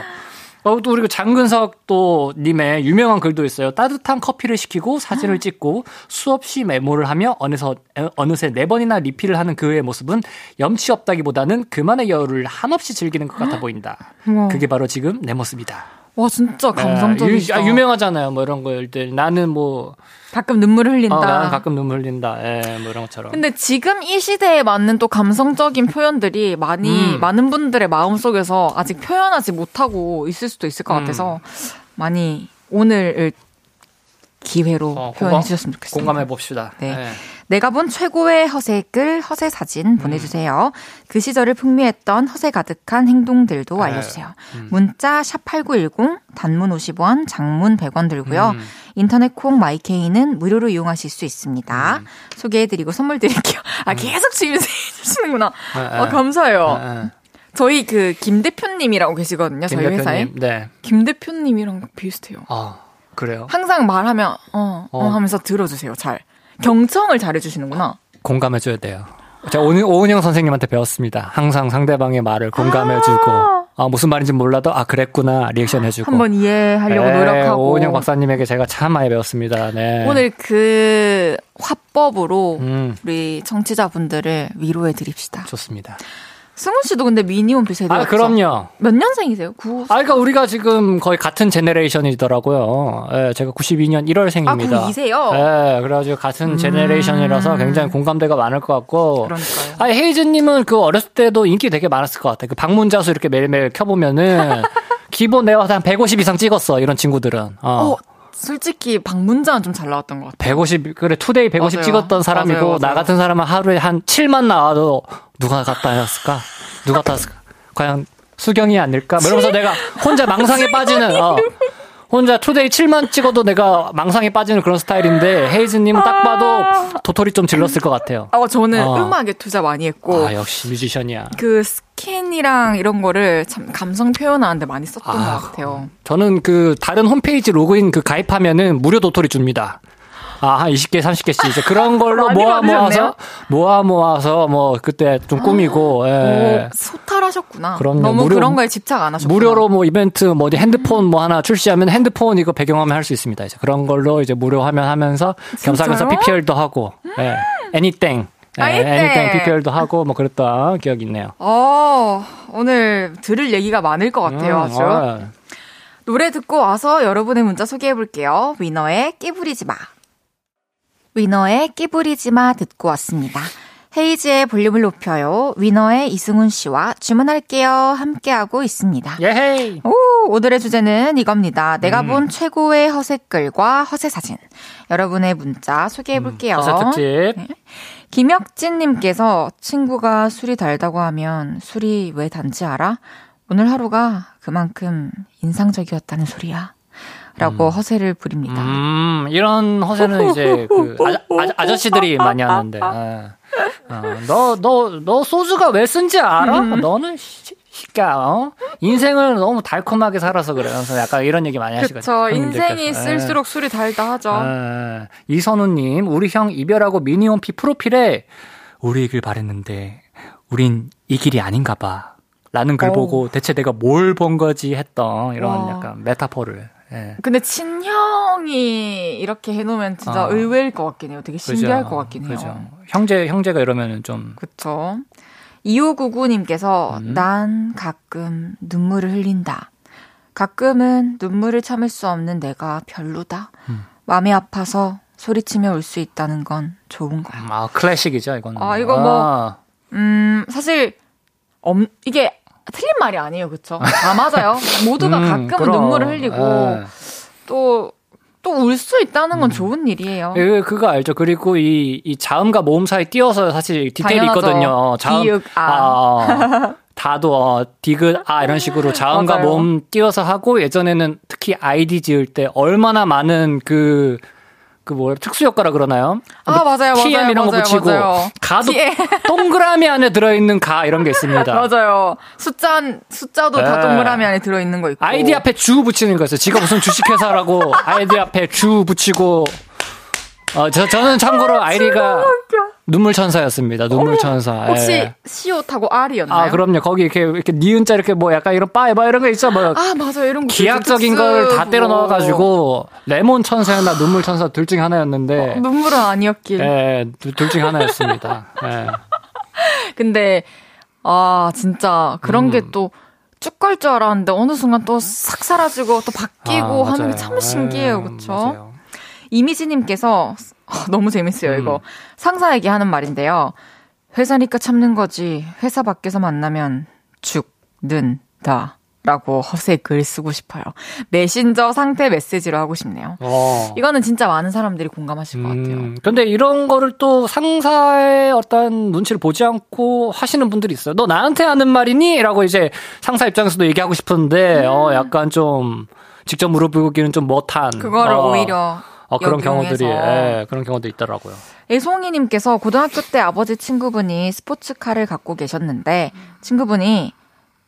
어, 또 그리고 장근석 또 님의 유명한 글도 있어요. 따뜻한 커피를 시키고 사진을 찍고 수없이 메모를 하며 어느서, 어느새 네 번이나 리필을 하는 그의 모습은 염치 없다기보다는 그만의 여유를 한없이 즐기는 것 같아 보인다. 그게 바로 지금 내 모습이다. 와 진짜 네, 감성적이다. 아, 유, 명하잖아요. 뭐 이런 거들 나는 뭐 가끔 눈물 흘린다. 어, 나는 가끔 눈물 흘린다. 예, 뭐 이런 것처럼. 근데 지금 이 시대에 맞는 또 감성적인 표현들이 많이 음. 많은 분들의 마음 속에서 아직 표현하지 못하고 있을 수도 있을 것 음. 같아서 많이 오늘을 기회로 어, 표현해 주셨으면 좋겠습니다. 공감해 봅시다. 네. 네. 내가 본 최고의 허세글 허세 사진 음. 보내주세요. 그 시절을 풍미했던 허세 가득한 행동들도 네. 알려주세요. 음. 문자 샵 #8910 단문 50원, 장문 100원 들고요. 음. 인터넷 콩 마이케이는 무료로 이용하실 수 있습니다. 음. 소개해드리고 선물 드릴게요. 아 음. 계속 질문해 주시는구나. 아, 감사해요. 저희 그 김 대표님이라고 계시거든요. 저희 대표님. 회사에. 네. 김 대표님이랑 비슷해요. 아 그래요? 항상 말하면 어, 어. 어 하면서 들어주세요. 잘. 경청을 잘해주시는구나. 공감해줘야 돼요. 제가 오은영 선생님한테 배웠습니다. 항상 상대방의 말을 공감해주고, 아, 아 무슨 말인지 몰라도, 아, 그랬구나, 리액션 해주고. 한번 이해하려고 네, 노력하고. 오은영 박사님에게 제가 참 많이 배웠습니다. 네. 오늘 그 화법으로 음. 우리 정치자분들을 위로해 드립시다. 좋습니다. 승훈 씨도 근데 미니홈피 세대 아, 그럼요. 몇 년생이세요? 9 아, 그러니까 우리가 지금 거의 같은 generation이더라고요. 예, 제가 92년 1월생입니다. 아, 92세요? 예, 그래가지고 같은 음... generation이라서 굉장히 공감대가 많을 것 같고. 그러니까요. 아, 헤이즈님은 그 어렸을 때도 인기 되게 많았을 것 같아요. 그 방문자 수 이렇게 매일매일 켜보면은 (laughs) 기본 내가 한 150 이상 찍었어, 이런 친구들은. 어. 어. 솔직히 방문자는 좀 잘 나왔던 것 같아요. 150 그래 today 150 맞아요. 찍었던 사람이고 맞아요, 맞아요. 나 같은 사람은 하루에 한 7만 나와도 누가 갔다 왔을까? 누가 갔다 왔을까? 과연 수경이 아닐까? 뭐 이러면서 내가 혼자 망상에 빠지는 어. 혼자 today 7만 찍어도 내가 망상에 빠지는 그런 스타일인데 헤이즈님은 딱 봐도 도토리 좀 질렀을 것 같아요. 어, 저는 어. 음악에 투자 많이 했고. 아, 역시 뮤지션이야. 그 스킨이랑 이런 거를 참 감성 표현하는데 많이 썼던 아, 것 같아요. 저는 그 다른 홈페이지 로그인 그 가입하면은 무료 도토리 줍니다. 아, 한 20개, 30개씩 이제 그런 (laughs) 걸로 모아 모아서 모아 모아서 뭐 그때 좀 꾸미고 예. 오, 소탈하셨구나. 그럼요. 너무 무료, 그런 거에 집착 안 하셨구나. 무료로 뭐 이벤트 뭐 어디 핸드폰 뭐 하나 출시하면 핸드폰 이거 배경화면 할 수 있습니다. 이제 그런 걸로 이제 무료 화면 하면서 겸사겸사 PPL도 하고 예. 애니땡 네, 애니땡 PPL도 하고 뭐 그랬던 기억이 있네요. 어, 오늘 들을 얘기가 많을 것 같아요, 음, 아주. 어. 노래 듣고 와서 여러분의 문자 소개해 볼게요. 위너의 끼부리지 마. 위너의 끼부리지 마 듣고 왔습니다. 헤이즈의 볼륨을 높여요. 위너의 이승훈 씨와 주문할게요. 함께하고 있습니다. 예헤이! 오, 오늘의 주제는 이겁니다. 내가 음. 본 최고의 허세글과 허세 사진. 여러분의 문자 소개해 볼게요. 음, 허세 특집. 네. 김혁진님께서 친구가 술이 달다고 하면 술이 왜 단지 알아? 오늘 하루가 그만큼 인상적이었다는 소리야. 라고 음. 허세를 부립니다. 음, 이런 허세는 이제 그 (laughs) 아, 저 씨들이 많이 하는데. 아. 어, 너, 너, 너 소주가 왜 쓴지 알아? 음. 너는 시까 어? 인생을 너무 달콤하게 살아서 그래. 그래서 약간 이런 얘기 많이 하시거든요. 그렇죠. 인생이 쓸수록 술이 달다 하죠. 에. 이선우님, 우리 형 이별하고 미니홈피 프로필에 우리 이길 바랬는데 우린 이 길이 아닌가 봐. 라는 글 오. 보고 대체 내가 뭘 본 거지 했던 이런 와. 약간 메타포를 예. 근데 친형이 이렇게 해놓으면 진짜 어. 의외일 것 같긴 해요. 되게 신기할 그죠. 것 같긴 해요. 그죠. 형제, 형제가 이러면은 좀. 그쵸. 2599님께서 음. 난 가끔 눈물을 흘린다. 가끔은 눈물을 참을 수 없는 내가 별로다. 음. 마음이 아파서 소리치며 울 수 있다는 건 좋은 거야. 음, 아, 클래식이죠, 이거는. 아, 이거 뭐, 아. 음, 사실, 엄, 이게 틀린 말이 아니에요, 그쵸? 다 맞아요. 모두가 (laughs) 음, 가끔은 그럼. 눈물을 흘리고 에. 예. 또. 또 울 수 있다는 건 음. 좋은 일이에요. 예, 그거 알죠. 그리고 이, 이 자음과 모음 사이 띄어서 사실 디테일이 당연하죠. 있거든요. 자음, 디귿, 아. 아 다도 어, 디귿 아 이런 식으로 자음과 (laughs) 모음 띄어서 하고 예전에는 특히 아이디 지을 때 얼마나 많은 그 그 뭐야 특수 효과라 그러나요? 아 뭐 맞아요, TM 맞아요, 이런 거 붙이고 맞아요. 가도 동그라미 안에 들어있는 가 이런 게 있습니다. (laughs) 맞아요. 숫자 숫자도 네. 다 동그라미 안에 들어있는 거 있고 아이디 앞에 주 붙이는 거 있어요. 지가 무슨 주식회사라고 아이디 앞에 주 붙이고 어, 저, 저는 참고로 아이디가 눈물 천사였습니다. 눈물 천사. 혹시 예. 시옷하고 R이었나요? 아, 그럼요. 거기 이렇게 이렇게 니은자 이렇게 뭐 약간 이런 빠에바 이런 거 있죠. 뭐 아, 맞아요. 이런 거 기하적인 걸다 때려 넣어 가지고 레몬 천사였나 눈물 천사 둘 중에 하나였는데 어, 눈물은 아니었길. 예, 둘 중에 하나였습니다. 예. (laughs) 근데 아, 진짜 그런 음. 게또 쭉 갈 줄 알았는데 어느 순간 또 싹 사라지고 또 바뀌고 아, 하는 게 참 신기해요. 그렇죠? 이미지님께서 어, 너무 재밌어요, 음. 이거. 상사에게 하는 말인데요. 회사니까 참는 거지. 회사 밖에서 만나면 죽는다. 라고 허세 글 쓰고 싶어요. 메신저 상태 메시지로 하고 싶네요. 어. 이거는 진짜 많은 사람들이 공감하실 것 같아요. 음, 근데 이런 거를 또 상사의 어떤 눈치를 보지 않고 하시는 분들이 있어요. 너 나한테 하는 말이니? 라고 이제 상사 입장에서도 얘기하고 싶은데, 음. 어, 약간 좀 직접 물어보기는 좀 못한. 그거를 어. 오히려 어, 그런 경우들이 예, 그런 경우도 있더라고요. 애송이님께서 고등학교 때 아버지 친구분이 스포츠카를 갖고 계셨는데 친구분이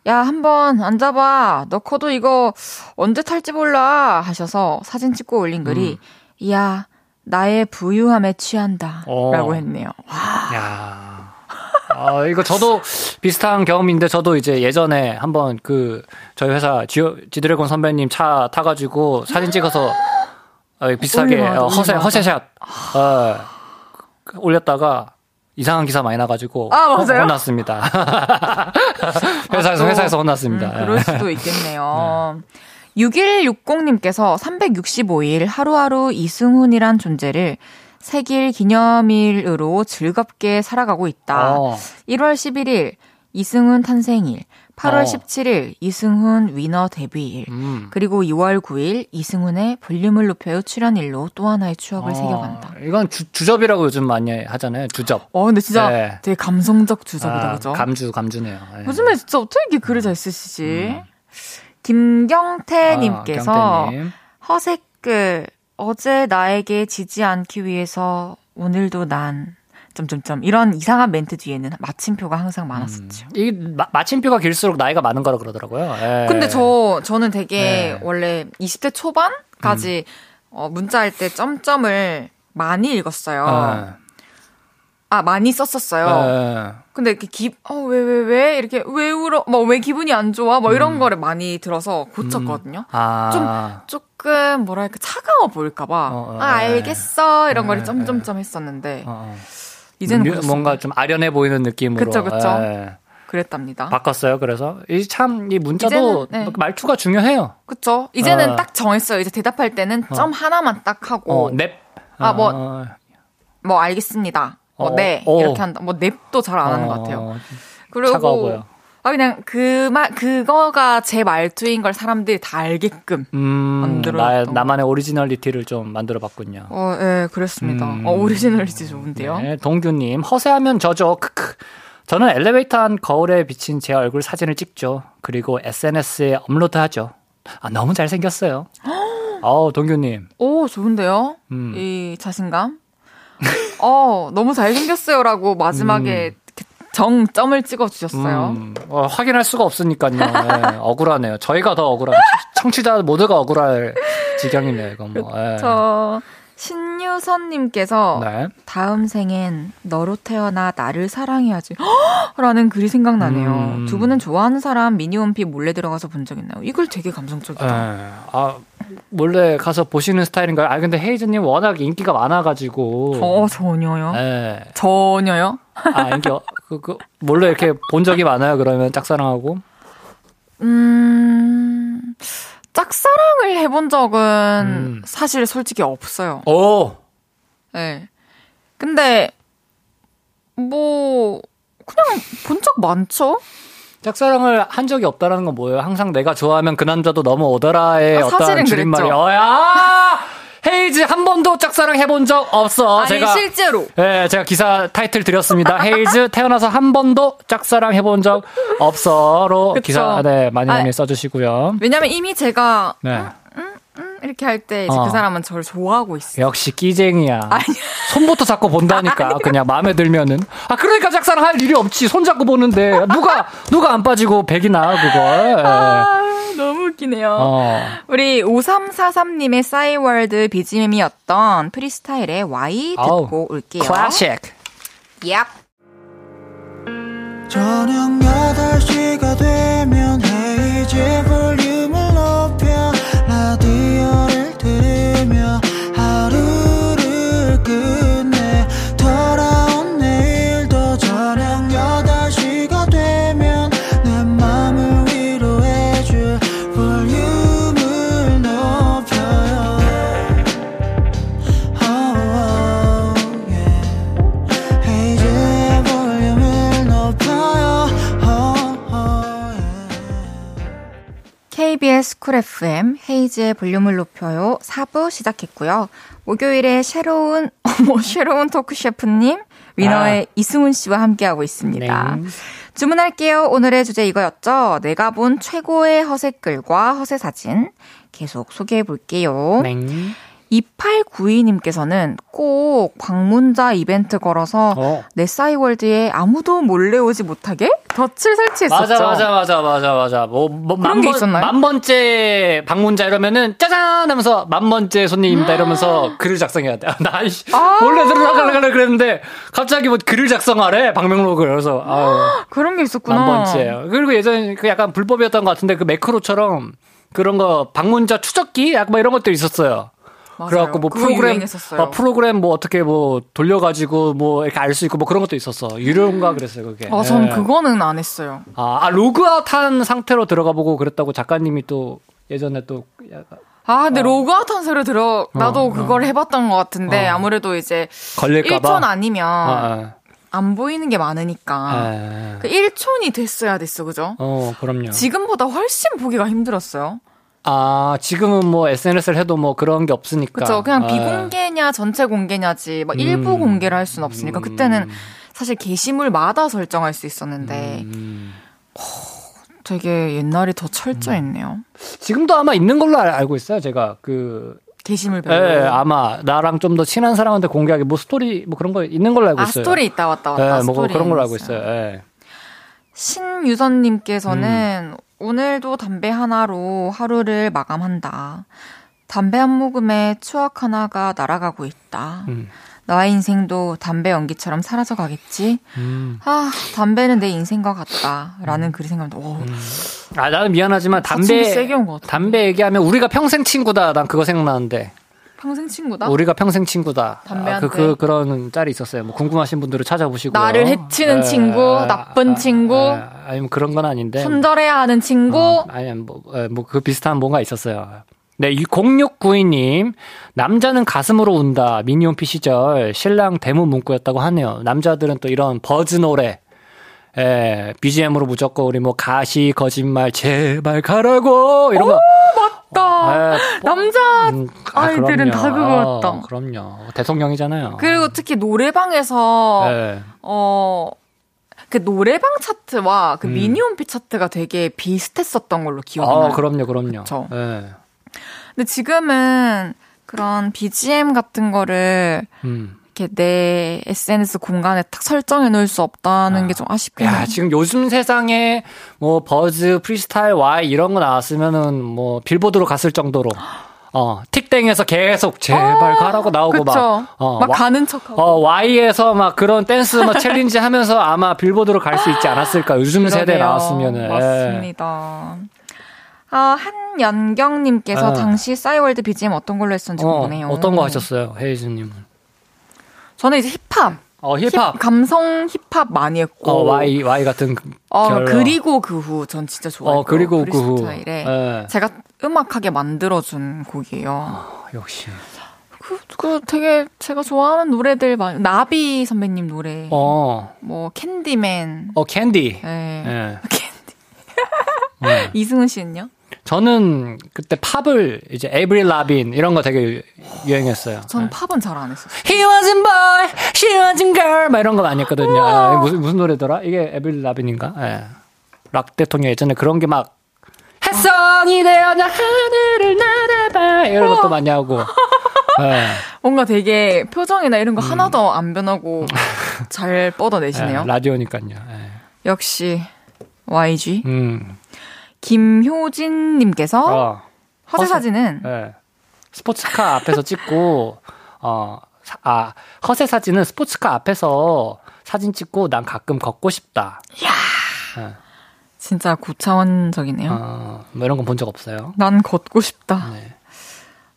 야 한번 앉아봐 너 커도 이거 언제 탈지 몰라 하셔서 사진 찍고 올린 글이 음. 야 나의 부유함에 취한다라고 어. 했네요. 와. 야. 아, 이거 저도 비슷한 경험인데 저도 이제 예전에 한번 그 저희 회사 지, 지드래곤 선배님 차 타가지고 사진 찍어서 어, 비슷하게 올리마다, 어, 허세. 허세샷 어, 올렸다가 이상한 기사 많이 나가지고 아, 맞아요? 혼- 혼났습니다. (laughs) 회사에서 또, 회사에서 혼났습니다. 음, 그럴 수도 있겠네요. (laughs) 6160님께서 365일 하루하루 이승훈이란 존재를 생일 기념일으로 즐겁게 살아가고 있다. 어. 1월 11일 이승훈 탄생일, 8월 어. 17일 이승훈 위너 데뷔일, 음. 그리고 6월 9일 이승훈의 볼륨을 높여요 출연일로 또 하나의 추억을 어, 새겨간다. 이건 주, 주접이라고 요즘 많이 하잖아요. 주접. 어, 근데 진짜 네. 되게 감성적 주작이다, 아, 그죠? 감주 감주네요. 예. 요즘에 진짜 어떻게 이렇게 글을 잘 쓰시지? 음. 김경태님께서 아, 경태님. 허세글 어제 나에게 지지 않기 위해서 오늘도 난 점점점 이런 이상한 멘트 뒤에는 마침표가 항상 많았었죠. 이 마, 마침표가 길수록 나이가 많은 거라 그러더라고요. 예. 근데 저 저는 되게 네. 원래 20대 초반까지 어, 문자할 때 점점을 많이 읽었어요. 예. 아 많이 썼었어요. 예. 근데 이렇게 기, 어, 왜, 왜, 왜? 이렇게, 왜 울어? 뭐, 왜 기분이 안 좋아? 뭐, 음. 이런 거를 많이 들어서 고쳤거든요. 아. 조금, 뭐랄까, 차가워 보일까봐. 어, 어, 아, 예. 알겠어. 이런 예, 거를 예. 점점점 했었는데, 어, 어. 이제는 뮤- 고쳤습니다. 뭔가 좀 아련해 보이는 느낌으로. 그쵸, 그쵸. 예. 그랬답니다. 바꿨어요. 그래서 이참이 문자도 이제는, 네. 말투가 중요해요. 그쵸? 이제는 어. 딱 정했어요. 이제 대답할 때는 점 하나만 딱 하고, 어, 넵. 아, 뭐, 어, 뭐, 알겠습니다. 뭐, 어, 네. 어. 이렇게 한다. 뭐, 넵도 잘 안 하는 것 같아요. 어, 그리고, 차가워 보여. 아, 그냥 그 말, 그거가 제 말투인 걸 사람들이 다 알게끔. 음, 만들어놨던 나, 나만의 오리지널리티를 좀 만들어 봤군요. 어, 예, 그랬습니다. 음. 어, 오리지널리티 좋은데요? 네, 동규 님, 허세하면 저죠. 크크. 저는 엘리베이터 안 거울에 비친 제 얼굴 사진을 찍죠. 그리고 SNS에 업로드하죠. 아, 너무 잘생겼어요. (gasps) 어우, 동규 님. 오, 좋은데요? 음. 이 자신감? (laughs) 어, 너무 잘생겼어요라고 마지막에 이렇게 정점을 찍어주셨어요. 음, 어, 확인할 수가 없으니까요. 네, (laughs) 억울하네요. 저희가 더 억울하네요. 청취자 모두가 억울할 지경이네요, 이건 뭐. 예. 저, 신유선님께서 네. 다음 생엔 너로 태어나 나를 사랑해야지. (gasps) 라는 글이 생각나네요. 음. 두 분은 좋아하는 사람 미니홈피 몰래 들어가서 본 적 있나요? 이걸 되게 감성적이다. 예. 아, 몰래 가서 보시는 스타일인가요? 아, 근데 헤이즈님 워낙 인기가 많아가지고. 저 전혀요. 예. 전혀요? 아, 인기, 어, 그, 그, 몰래 이렇게 본 적이 많아요, 그러면 짝사랑하고. 음, 짝사랑을 해본 적은 음. 사실 솔직히 없어요. 오! 네. 근데, 뭐, 그냥 본 적 많죠? 짝사랑을 한 적이 없다라는 건 뭐예요? 항상 내가 좋아하면 그 남자도 넘어오더라의 아, 어떤 줄임말이. 그랬죠. 어, 야! 헤이즈 한 번도 짝사랑 해본 적 없어. 아니, 제가. 실제로. 예, 제가 기사 타이틀 드렸습니다. 헤이즈 태어나서 한 번도 짝사랑 해본 적 없어로 그쵸. 기사 네 많이 많이 아, 써주시고요. 왜냐면 이미 제가, 네, 음, 이렇게 할 때 어. 그 사람은 저를 좋아하고 있어요. 역시 끼쟁이야. 아니. 손부터 잡고 본다니까. 그냥 마음에 들면은. 아 그러니까 짝사랑 할 일이 없지. 손 잡고 보는데 누가 누가 안 빠지고 백이 나 그걸. 예. 아, 웃기네요. 어. 우리 5343님의 싸이월드 BGM이었던 프리스타일의 Y 듣고 아우, 올게요. 클래식. 얍. 저녁 8시가 되면 헤이즈 볼륨을 높여 KBS 쿨 FM 헤이즈의 볼륨을 높여요 4부 시작했고요. 목요일에 새로운 (laughs) 어머 새로운 토크 셰프님 위너의 이승훈 씨와 함께하고 있습니다. 네. 주문할게요. 오늘의 주제 이거였죠. 내가 본 최고의 허세글과 허세 사진 계속 소개해 볼게요. 네. 2892님께서는 꼭 방문자 이벤트 걸어서 어. 내 싸이월드에 아무도 몰래 오지 못하게 덫을 설치했었죠. 맞아, 맞아, 맞아, 맞아, 맞아. 뭐, 뭐, 그런 만 게 번, 있었나요? 만 번째 방문자 이러면은, 짜잔! 하면서, 만 번째 손님입니다. 이러면서 글을 작성해야 돼. (laughs) 아, 나, 이씨, 아. 원래 들어가려고 그랬는데, 갑자기 뭐 글을 작성하래. 방명록을. 그래서, 아유. 그런 게 있었구나. 만 번째. 그리고 예전에 그 약간 불법이었던 것 같은데 그 매크로처럼 그런 거 방문자 추적기 약간 뭐 이런 것도 있었어요. 맞아요. 그래갖고 뭐 그거 프로그램. 어, 프로그램 뭐 어떻게 뭐 돌려가지고 뭐 이렇게 알 수 있고 뭐 그런 것도 있었어. 유료인가 그랬어요 그게. 아, 전 예. 그거는 안 했어요. 아, 아 로그아웃한 상태로 들어가 보고 그랬다고 작가님이 또 예전에 또 약간 아, 근데 로그아웃 한 소리 들어, 나도 어, 그걸 해봤던 것 같은데, 어. 아무래도 이제, 걸릴까봐. 1촌 아니면, 아, 안 보이는 게 아, 많으니까. 아. 그 1촌이 됐어야 됐어, 그죠? 어, 그럼요. 지금보다 훨씬 보기가 힘들었어요. 아, 지금은 뭐 SNS를 해도 뭐 그런 게 없으니까. 그쵸. 그냥 아. 비공개냐, 전체 공개냐지, 막 일부 음. 공개를 할 수는 없으니까, 그때는 사실 게시물마다 설정할 수 있었는데, 음. 되게 옛날이 더 철저했네요. 지금도 아마 있는 걸로 알- 알고 있어요. 제가 그 게시물 별로. 예, 아마 나랑 좀 더 친한 사람한테 공개하기 뭐 스토리 뭐 그런 거 있는 걸로 알고 아, 있어요. 스토리 있다 왔다 예, 왔다. 뭐 스토리 그런 걸로 알고 있어요. 있어요. 예. 신유선님께서는 음. 오늘도 담배 하나로 하루를 마감한다. 담배 한 모금에 추억 하나가 날아가고 있다. 음. 나의 인생도 담배 연기처럼 사라져 가겠지? 음. 아, 담배는 내 인생과 같다. 라는 글이 생각난다. 오, 아, 나는 미안하지만 담배. 담배 얘기하면 우리가 평생 친구다. 난 그거 생각나는데. 평생 친구다? 우리가 평생 친구다. 아, 그, 그 그런 짤이 있었어요. 뭐 궁금하신 분들은 찾아보시고요. 나를 해치는 친구, 나쁜 친구, 아 니면 그런 건 아닌데. 손절해야 하는 친구. 어, 아니, 뭐, 뭐, 그 비슷한 뭔가 있었어요. 네, 0692님. 남자는 가슴으로 운다. 미니홈피 시절 신랑 대문 문구였다고 하네요. 남자들은 또 이런 버즈 노래. 예, BGM으로 무조건 우리 뭐 가시, 거짓말, 제발 가라고. 이런 거. 나 예, 남자 음, 아이들은 다 그럼요. 그거였다. 어, 그럼요. 대통령이잖아요. 그리고 특히 노래방에서 예. 어, 그 노래방 차트와 그 음. 미니홈피 차트가 되게 비슷했었던 걸로 기억이 어, 나요. 그럼요, 그럼요. 그쵸. 예. 근데 지금은 그런 BGM 같은 거를 음. 이렇게 내 SNS 공간에 딱 설정해 놓을 수 없다는 게좀 아쉽긴 해요. 야, 지금 요즘 세상에 뭐 버즈, 프리스타일 Y 이런 거 나왔으면은 뭐 빌보드로 갔을 정도로 어, 틱땡에서 계속 제발 가라고 나오고 아, 그쵸. 막 어, 막 와- 가는 척하고. 어, Y에서 막 그런 댄스 막 챌린지 하면서 아마 빌보드로 갈 수 있지 않았을까. 요즘 세대 그러게요. 나왔으면은. 예. 맞습니다. 아, 한연경님께서 아. 당시 싸이월드 BGM 어떤 걸로 했었는지 어, 궁금해요. 어떤 거 하셨어요, 헤이즈 님은? 저는 이제 힙합. 어, 힙합. 힙- 감성 힙합 많이 했고. 어, Y Y 같은 어, 결. 그리고 그 후 전 진짜 좋아했고 어, 그리고 그 후. 프리스타일에 예. 제가 음악하게 만들어준 곡이에요. 어, 역시. 그, 그 되게 제가 좋아하는 노래들 많이 나비 선배님 노래 어. 뭐 캔디맨 어, 캔디. 예. 예. (laughs) 캔디 (laughs) 이승훈 씨는요? 저는 그때 팝을 이제 에이브릴 라빈 이런 거 되게 유- 유행했어요. 전 팝은 잘 안 했었어요. He was a boy, she was a girl 막 이런 거 많이 했거든요. 아, 무슨 무슨 노래더라? 이게 에이브릴 라빈인가? 예. 락 대통령 예전에 그런 게 막 혜성이 되어 나 하늘을 날아봐 이런 것도 많이 하고. (laughs) 예. 뭔가 되게 표정이나 이런 거 하나도 안 변하고 (laughs) 잘 뻗어내시네요. 예, 라디오니까요. 예. 역시 YG 음. 김효진님께서 어. 허세. 사진은 예. 스포츠카 앞에서 찍고 (laughs) 어. 사- 아, 허세 사진은 스포츠카 앞에서 사진 찍고 난 가끔 걷고 싶다. 예. 진짜 고차원적이네요. 어, 뭐 이런 건 본 적 없어요. 난 걷고 싶다. 네.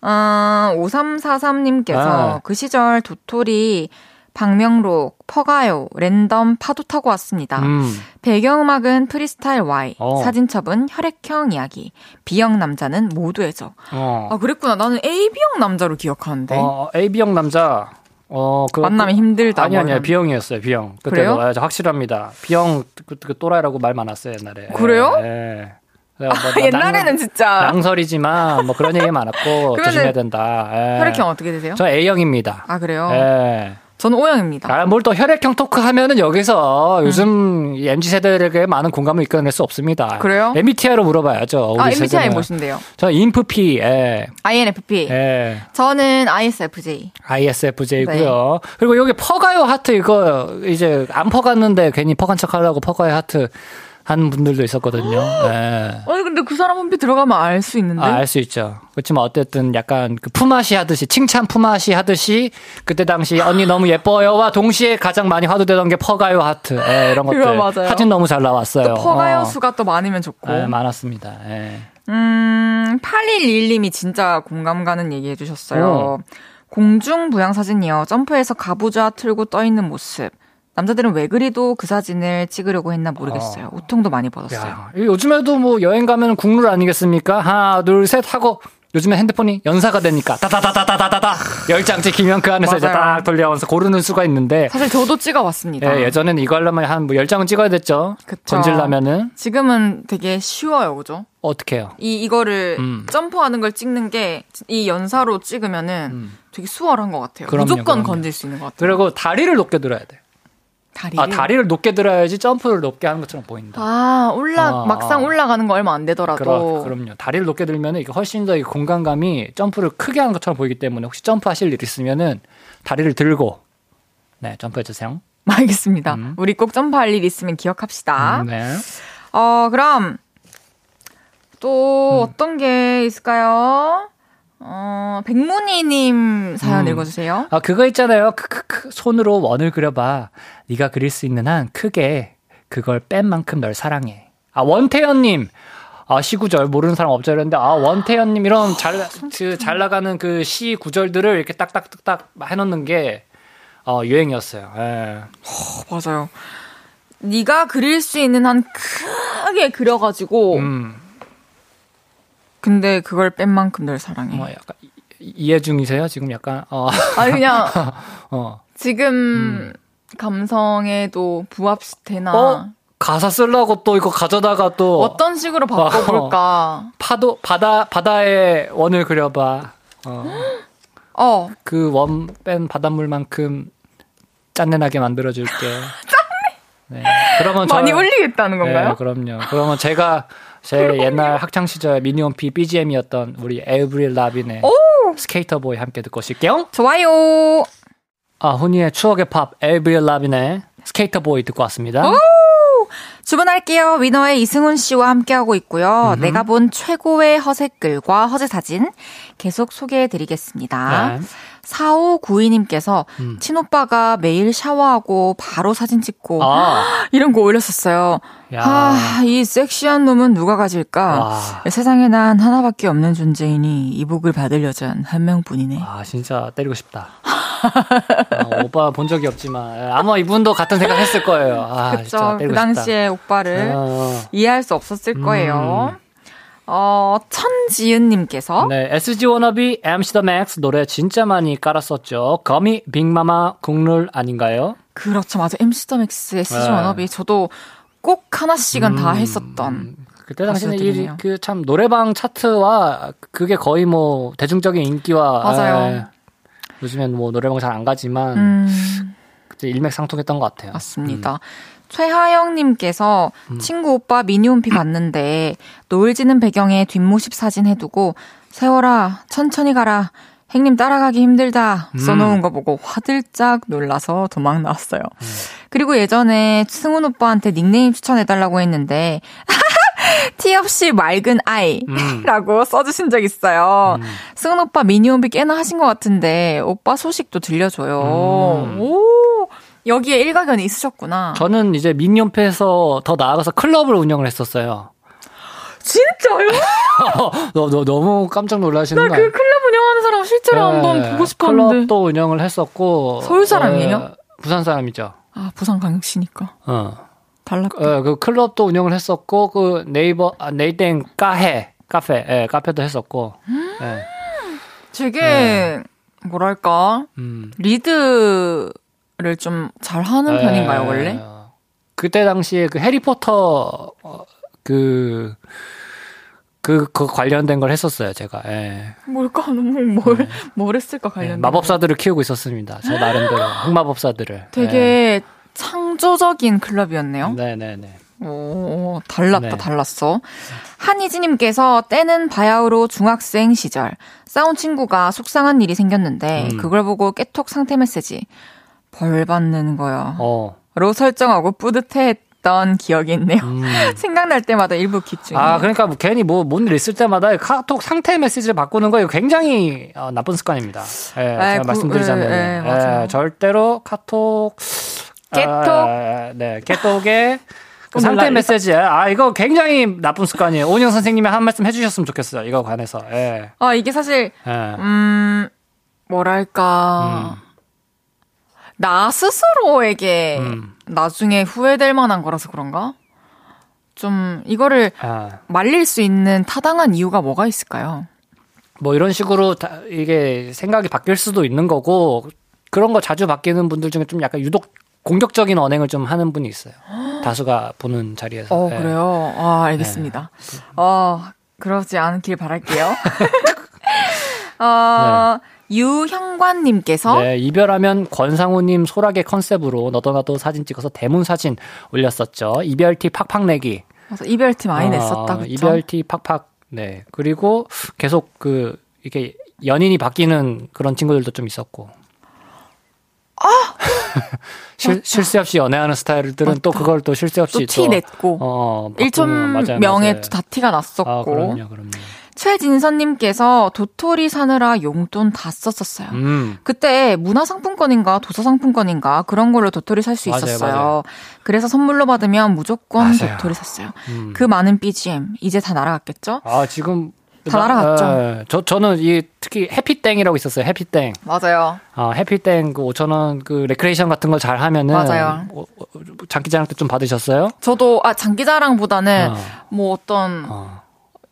아, 5343님께서 아. 그 시절 도토리, 박명록, 퍼가요, 랜덤 파도 타고 왔습니다. 음. 배경음악은 프리스타일 Y, 어. 사진첩은 혈액형 이야기, B형 남자는 모두의 적. 어. 아, 그랬구나. 나는 AB형 남자로 기억하는데. 어, AB형 남자. 어, 그 만남이 힘들다. 아니 뭐 아니요. 이런. B형이었어요. B형. 그때도 그래요? 아, 저 확실합니다. B형 그, 그 또라이라고 말 많았어요, 옛날에. 그래요? 예. 뭐 나- 옛날에는 낭- 진짜 낭설이지만 뭐 그런 얘기 많았고 (laughs) 조심해야 된다. 예. 혈액형 어떻게 되세요? 저 A형입니다. 아, 그래요? 예. 저는 O형입니다. 아, 뭘 또 혈액형 토크 하면은 여기서 요즘 이 MZ 세대에게 많은 공감을 이끌어낼 수 없습니다. 그래요? MBTI로 물어봐야죠. 우리 아, MBTI 세대는. 무엇인데요? 저 인프피, 예, INFP. 예. 저는 ISFJ. ISFJ고요. 그리고 여기 퍼가요 하트 이거 이제 안 퍼갔는데 괜히 퍼간 척하려고 퍼가요 하트 하는 분들도 있었거든요. 예. 아니 근데 그 사람 홈피 들어가면 알 수 있는데. 아, 알 수 있죠. 그렇지만 어쨌든 약간 그 품앗이 하듯이 칭찬 품앗이 하듯이 그때 당시 언니 너무 예뻐요와 동시에 가장 많이 화두되던 게 퍼가요 하트 예, 이런 것들 맞아요. 사진 너무 잘 나왔어요. 또 퍼가요 어. 수가 또 많으면 좋고. 예, 많았습니다. 예. 음, 8111님이 진짜 공감 가는 얘기 해주셨어요. 공중 부양 사진이요. 점프해서 가부좌 틀고 떠 있는 모습. 남자들은 왜 그리도 그 사진을 찍으려고 했나 모르겠어요. 어. 우통도 많이 벌었어요. 야, 요즘에도 뭐 여행 가면 국룰 아니겠습니까? 하나, 둘, 셋 하고 요즘에 핸드폰이 연사가 되니까 다다다다다다다 열장 찍히면 그 안에서 이제 딱 돌려와서 고르는 수가 있는데 사실 저도 찍어 왔습니다. 예, 전에는 이거 하려면 한뭐 열장은 찍어야 됐죠. 건질라면은 지금은 되게 쉬워요, 그죠? 어떻게 해요? 이 이거를 음. 점프하는 걸 찍는 게 이 연사로 찍으면은 음. 되게 수월한 것 같아요. 그럼요, 무조건 그럼요. 건질 수 있는 것 같아요. 그리고 다리를 높게 들어야 돼. 다리를. 아, 다리를 높게 들어야지 점프를 높게 하는 것처럼 보인다. 아, 올라, 아, 막상 아. 올라가는 거 얼마 안 되더라도. 그럼, 그럼요. 다리를 높게 들면 이게 훨씬 더 이 공간감이 점프를 크게 하는 것처럼 보이기 때문에 혹시 점프하실 일 있으면은 다리를 들고 네, 점프해 주세요. (laughs) 알겠습니다. 음. 우리 꼭 점프할 일 있으면 기억합시다. 음, 네. 어, 그럼 또 음. 어떤 게 있을까요? 어, 백문희님 사연 음. 읽어주세요. 아, 그거 있잖아요. 크크크 손으로 원을 그려봐. 네가 그릴 수 있는 한 크게 그걸 뺀 만큼 널 사랑해. 아, 원태현님. 아, 시 구절 모르는 사람 없죠 이랬는데 아, 원태현님 이런 잘, 그, 잘 나가는 그 시 구절들을 이렇게 딱딱딱딱 해놓는 게 어, 유행이었어요. 예. 어, 맞아요. 네가 그릴 수 있는 한 크게 그려가지고 음, 근데 그걸 뺀 만큼 널 사랑해. 뭐 약간 이- 이해 중이세요? 지금 약간 어, 아니 그냥 (laughs) 어. 지금 감성에도 부합되나 어? 가사 쓰려고 또 이거 가져다가 또 어떤 식으로 바꿔볼까? 파도 바다 바다에 원을 그려봐. 어. (gasps) 어, 그 원 뺀 바닷물만큼 짠내나게 만들어줄게. (gasps) 네. 그러면 저- 많이 울리겠다는 건가요? 네, 그럼요. 그러면 제가 제 옛날 학창 시절 미니홈피 BGM이었던 우리 에브릴 라빈의 Sk8er Boi 함께 듣고 오실게요. 좋아요. 아, 훈이의 추억의 팝 에브릴 라빈의 Sk8er Boi 듣고 왔습니다. 주문할게요. 위너의 이승훈 씨와 함께하고 있고요. 내가 본 최고의 허세글과 허세 사진 계속 소개해 드리겠습니다. 네. 4592님께서 음. 친오빠가 매일 샤워하고 바로 사진 찍고 아, (gasps) 이런 거 올렸었어요. 야. 아, 이 섹시한 놈은 누가 가질까? 와. 세상에 난 하나밖에 없는 존재이니 이 복을 받을 여잔 한 명뿐이네. 아, 진짜 때리고 싶다. 아, 오빠 본 적이 없지만 아마 이분도 같은 생각 했을 거예요. 아, 그쵸. 그 당시에 오빠를 싶다. 어. 이해할 수 없었을 거예요. 음. 어, 천지은님께서 네, SG 워너비 MC 더 맥스 노래 진짜 많이 깔았었죠. 거미 빅마마 국룰 아닌가요? 그렇죠. 맞아. MC 더 맥스의 SG 네. 워너비 저도 꼭 하나씩은 다 음. 했었던. 그때 당시는. 이그참 노래방 차트와 그게 거의 뭐 대중적인 인기와 맞아요. 에, 요즘엔 뭐 노래방 잘 안 가지만 음, 그때 일맥상통했던 것 같아요. 맞습니다. 최하영님께서 음. 친구 오빠 미니홈피 봤는데 노을 지는 배경에 뒷모습 사진 해두고 세월아 천천히 가라 행님 따라가기 힘들다 써놓은 거 보고 화들짝 놀라서 도망 나왔어요. 그리고 예전에 승훈 오빠한테 닉네임 추천해달라고 했는데 (laughs) (laughs) 티 없이 맑은 아이라고 써주신 적 있어요. 승훈 오빠 미니홈피 꽤나 하신 것 같은데 오빠 소식도 들려줘요. 음. 오 여기에 일가견이 있으셨구나. 저는 이제 민연패에서 더 나아가서 클럽을 운영을 했었어요. 진짜요? (laughs) 너, 너 너무 깜짝 놀라시는 거그 아니에요? 클럽 운영하는 사람 실제로 한번 네, 보고 싶었는데. 클럽도 운영을 했었고 서울 사람이에요? 에, 부산 사람이죠. 아 부산 강역시니까 어. 달랐다. 어, 그 클럽도 운영을 했었고 그 네이버 아, 네이땡 카페 카페 예, 카페도 했었고. 예. 되게 뭐랄까 음. 리드를 좀 잘하는 예. 편인가요 원래? 그때 당시에 그 해리포터 어, 그 그, 그 관련된 걸 했었어요, 제가. 예. 뭘까? 너무 뭘, 뭘 했을까 예, 관련. 마법사들을 키우고 있었습니다. 저 나름대로. (gasps) 흑마법사들을. 되게 창조적인 클럽이었네요. 예. 네네네. 오, 달랐다, 네. 달랐어. 한희지님께서 때는 바야흐로 중학생 시절 싸운 친구가 속상한 일이 생겼는데 음. 그걸 보고 깨톡 상태 메시지 벌 받는 거요. 어. 로 설정하고 뿌듯해했던 기억이 있네요. 음. (laughs) 생각날 때마다 일부 기중. 아, 그러니까 뭐 괜히 뭐, 뭔 일 있을 때마다 카톡 상태 메시지를 바꾸는 거 이거 굉장히 어, 나쁜 습관입니다. 예, 아, 제가 그, 말씀드리자면. 예, 예, 맞아요. 절대로 카톡. 깨톡? 아, 네, 깨톡에 그 어, 상태 메시지에 아, 이거 굉장히 나쁜 습관이에요. 오은영 선생님이 한 말씀 해주셨으면 좋겠어요. 이거 관해서. 예. 아, 이게 사실, 예. 음, 뭐랄까. 나 스스로에게 음. 나중에 후회될 만한 거라서 그런가? 좀, 이거를 아, 말릴 수 있는 타당한 이유가 뭐가 있을까요? 뭐 이런 식으로 다 이게 생각이 바뀔 수도 있는 거고 그런 거 자주 바뀌는 분들 중에 좀 약간 유독 공격적인 언행을 좀 하는 분이 있어요. (gasps) 다수가 보는 자리에서. 어, 예. 그래요? 아, 알겠습니다. 어, 그러지 않길 바랄게요. (laughs) 어, 유형관님께서 네, 이별하면 권상우님 소라게 컨셉으로 너도 나도 사진 찍어서 대문 사진 올렸었죠. 이별티 팍팍 내기. 그래서 이별티 많이 어, 냈었다, 그쵸? 이별티 팍팍. 네. 그리고 계속 그 이렇게 연인이 바뀌는 그런 친구들도 좀 있었고. 아! (laughs) 실, 실수 없이 연애하는 스타일들은 또 그걸 또 실수 없이 또티 냈고. 어, 바꾸는- 1천 맞아요, 명에 맞아요. 다 티가 났었고. 아, 그럼요, 그럼요. 최진선님께서 도토리 사느라 용돈 다 썼었어요. 음. 그때 문화상품권인가 도서상품권인가 그런 걸로 도토리 살 수 있었어요. 맞아요. 그래서 선물로 받으면 무조건 맞아요. 도토리 샀어요. 음. 그 많은 BGM 이제 다 날아갔겠죠? 아, 지금 다 날아갔죠. 예, 저 저는 이 특히 해피땡이라고 있었어요. 해피땡. 맞아요. 아, 해피땡 그 5천 원그 레크레이션 같은 걸 잘 하면은 맞아요. 어, 어, 장기자랑 때 좀 받으셨어요? 저도 아 장기자랑보다는 어. 뭐 어떤 어.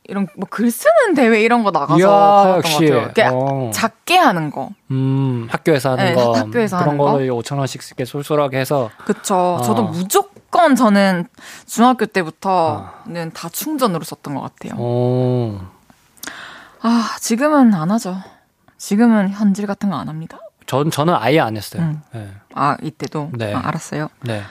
이런 뭐 글 쓰는 대회 이런 거 나가서 이야, 역시. 것 같아요. 어. 작게 하는 거. 음, 학교에서 하는 네, 거. 학교에서 그런 하는 거. 걸로 5천 원씩 이렇게 쏠쏠하게 해서 그쵸. 어. 저도 무조건 저는 중학교 때부터는 다 충전으로 썼던 것 같아요. 어. 아, 지금은 안 하죠. 지금은 현질 같은 거 안 합니다. 전 저는 아예 안 했어요. 음. 네. 아, 이때도? 네. 아, 알았어요. 네.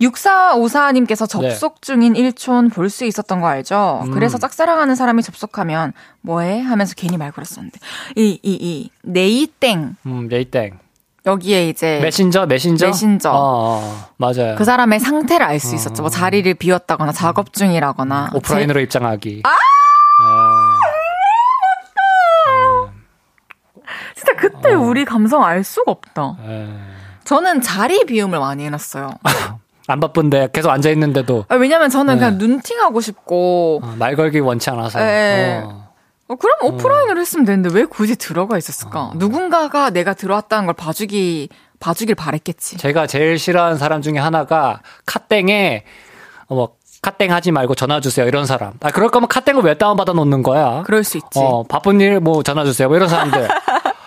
6454님께서 접속 중인 일촌 볼 수 있었던 거 알죠? 음. 그래서 짝사랑하는 사람이 접속하면 뭐해? 하면서 괜히 말 걸었었는데. 이, 이, 이, 네이땡. 음, 레이땡. 여기에 이제 메신저, 메신저? 메신저. 어, 어, 맞아요. 그 사람의 상태를 알 수 있었죠. 뭐 자리를 비웠다거나 작업 중이라거나. 음. 오프라인으로 입장하기. 아! 어, 제- 진짜 그때 우리 감성 알 수가 없다. 예. 저는 자리 비움을 많이 해놨어요. (laughs) 안 바쁜데 계속 앉아 있는데도 아, 왜냐면 저는 네. 그냥 눈팅하고 싶고, 어, 말 걸기 원치 않아서. 네. 어. 어, 그럼 오프라인으로 했으면 되는데 왜 굳이 들어가 있었을까? 누군가가 내가 들어왔다는 걸 봐주기, 봐주길 바랬겠지. 제가 제일 싫어하는 사람 중에 하나가 카땡에 어, 뭐 카땡 하지 말고 전화 주세요 이런 사람. 아 그럴 거면 카땡을 왜 다운 받아 놓는 거야? 그럴 수 있지. 어 바쁜 일 뭐 전화 주세요 뭐 이런 사람들.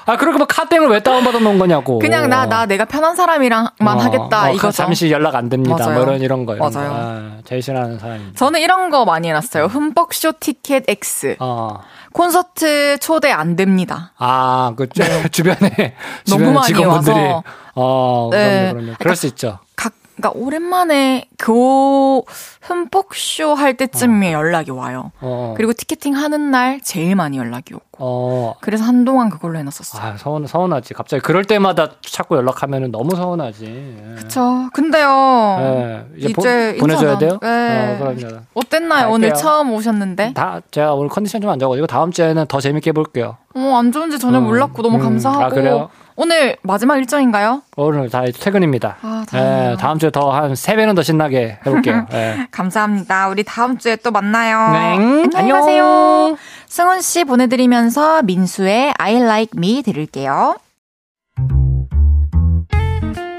아 그럴 거면 카땡을 왜 다운 받아 놓은 거냐고. 그냥 나, 나 내가 편한 사람이랑만 어, 하겠다, 어, 이거죠. 잠시 연락 안 됩니다. 맞아요. 뭐 이런 이런 거. 이런 맞아요. 거. 아, 제일 싫어하는 사람입니다. 저는 이런 거 많이 해놨어요. 흠뻑 쇼 티켓 X. 어. 콘서트 초대 안 됩니다. 아, 그 주- (laughs) 주변에 네. 너무 주변에 많이 직원분들이 와서. 어, 네. 그럼요, 그럼요. 그럴 수 있죠. 각, 그러니까 오랜만에 그 흠뻑 쇼 할 때쯤에 연락이 와요. 어. 그리고 티켓팅 하는 날 제일 많이 연락이 오고. 어. 그래서 한동안 그걸로 해놨었어요. 아, 서운, 서운하지. 갑자기 그럴 때마다 자꾸 연락하면 너무 서운하지. 예. 그쵸. 근데요. 예, 이제, 이제 보, 내줘야 돼요? 네. 어, 그럼요. 어땠나요? 갈게요. 오늘 처음 오셨는데? 다, 제가 오늘 컨디션 좀 안 좋아가지고 다음 주에는 더 재밌게 해볼게요. 어, 안 좋은지 전혀 음, 몰랐고 너무 음, 감사하고. 아? 오늘 마지막 일정인가요? 오늘 다 퇴근입니다. 아. 예, 다음 주에 더 한 세배는더 신나게 해볼게요. (laughs) 예. 감사합니다. 우리 다음 주에 또 만나요. 네. 안녕히 안녕. 가세요. 승훈 씨 보내드리면서 민수의 I Like Me 들을게요.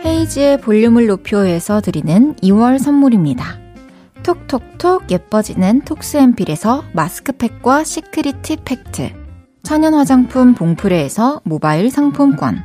헤이즈의 볼륨을 높여요에서 드리는 2월 선물입니다. 톡톡톡 예뻐지는 톡스앤필에서 마스크팩과 secret 팩트 천연 화장품 봉프레에서 모바일 상품권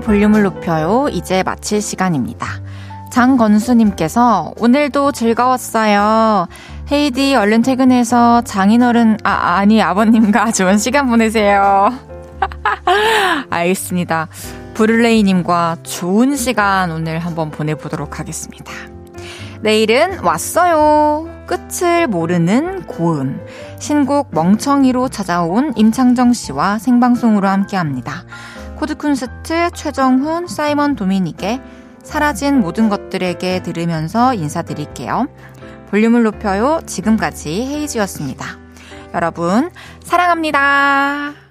볼륨을 높여요. 이제 마칠 시간입니다. 장건수님께서 오늘도 즐거웠어요. 헤이디 얼른 퇴근해서 장인어른, 아, 아니, 아버님과 (laughs) 좋은 시간 보내세요. (laughs) 알겠습니다. 브룰레이님과 좋은 시간 오늘 한번 보내보도록 하겠습니다. 내일은 왔어요. 끝을 모르는 고음. 신곡 멍청이로 찾아온 임창정 씨와 생방송으로 함께 합니다. 코드쿤스트 최정훈, 사이먼 도미닉의 사라진 모든 것들에게 들으면서 인사드릴게요. 볼륨을 높여요. 지금까지 헤이지였습니다. 여러분, 사랑합니다.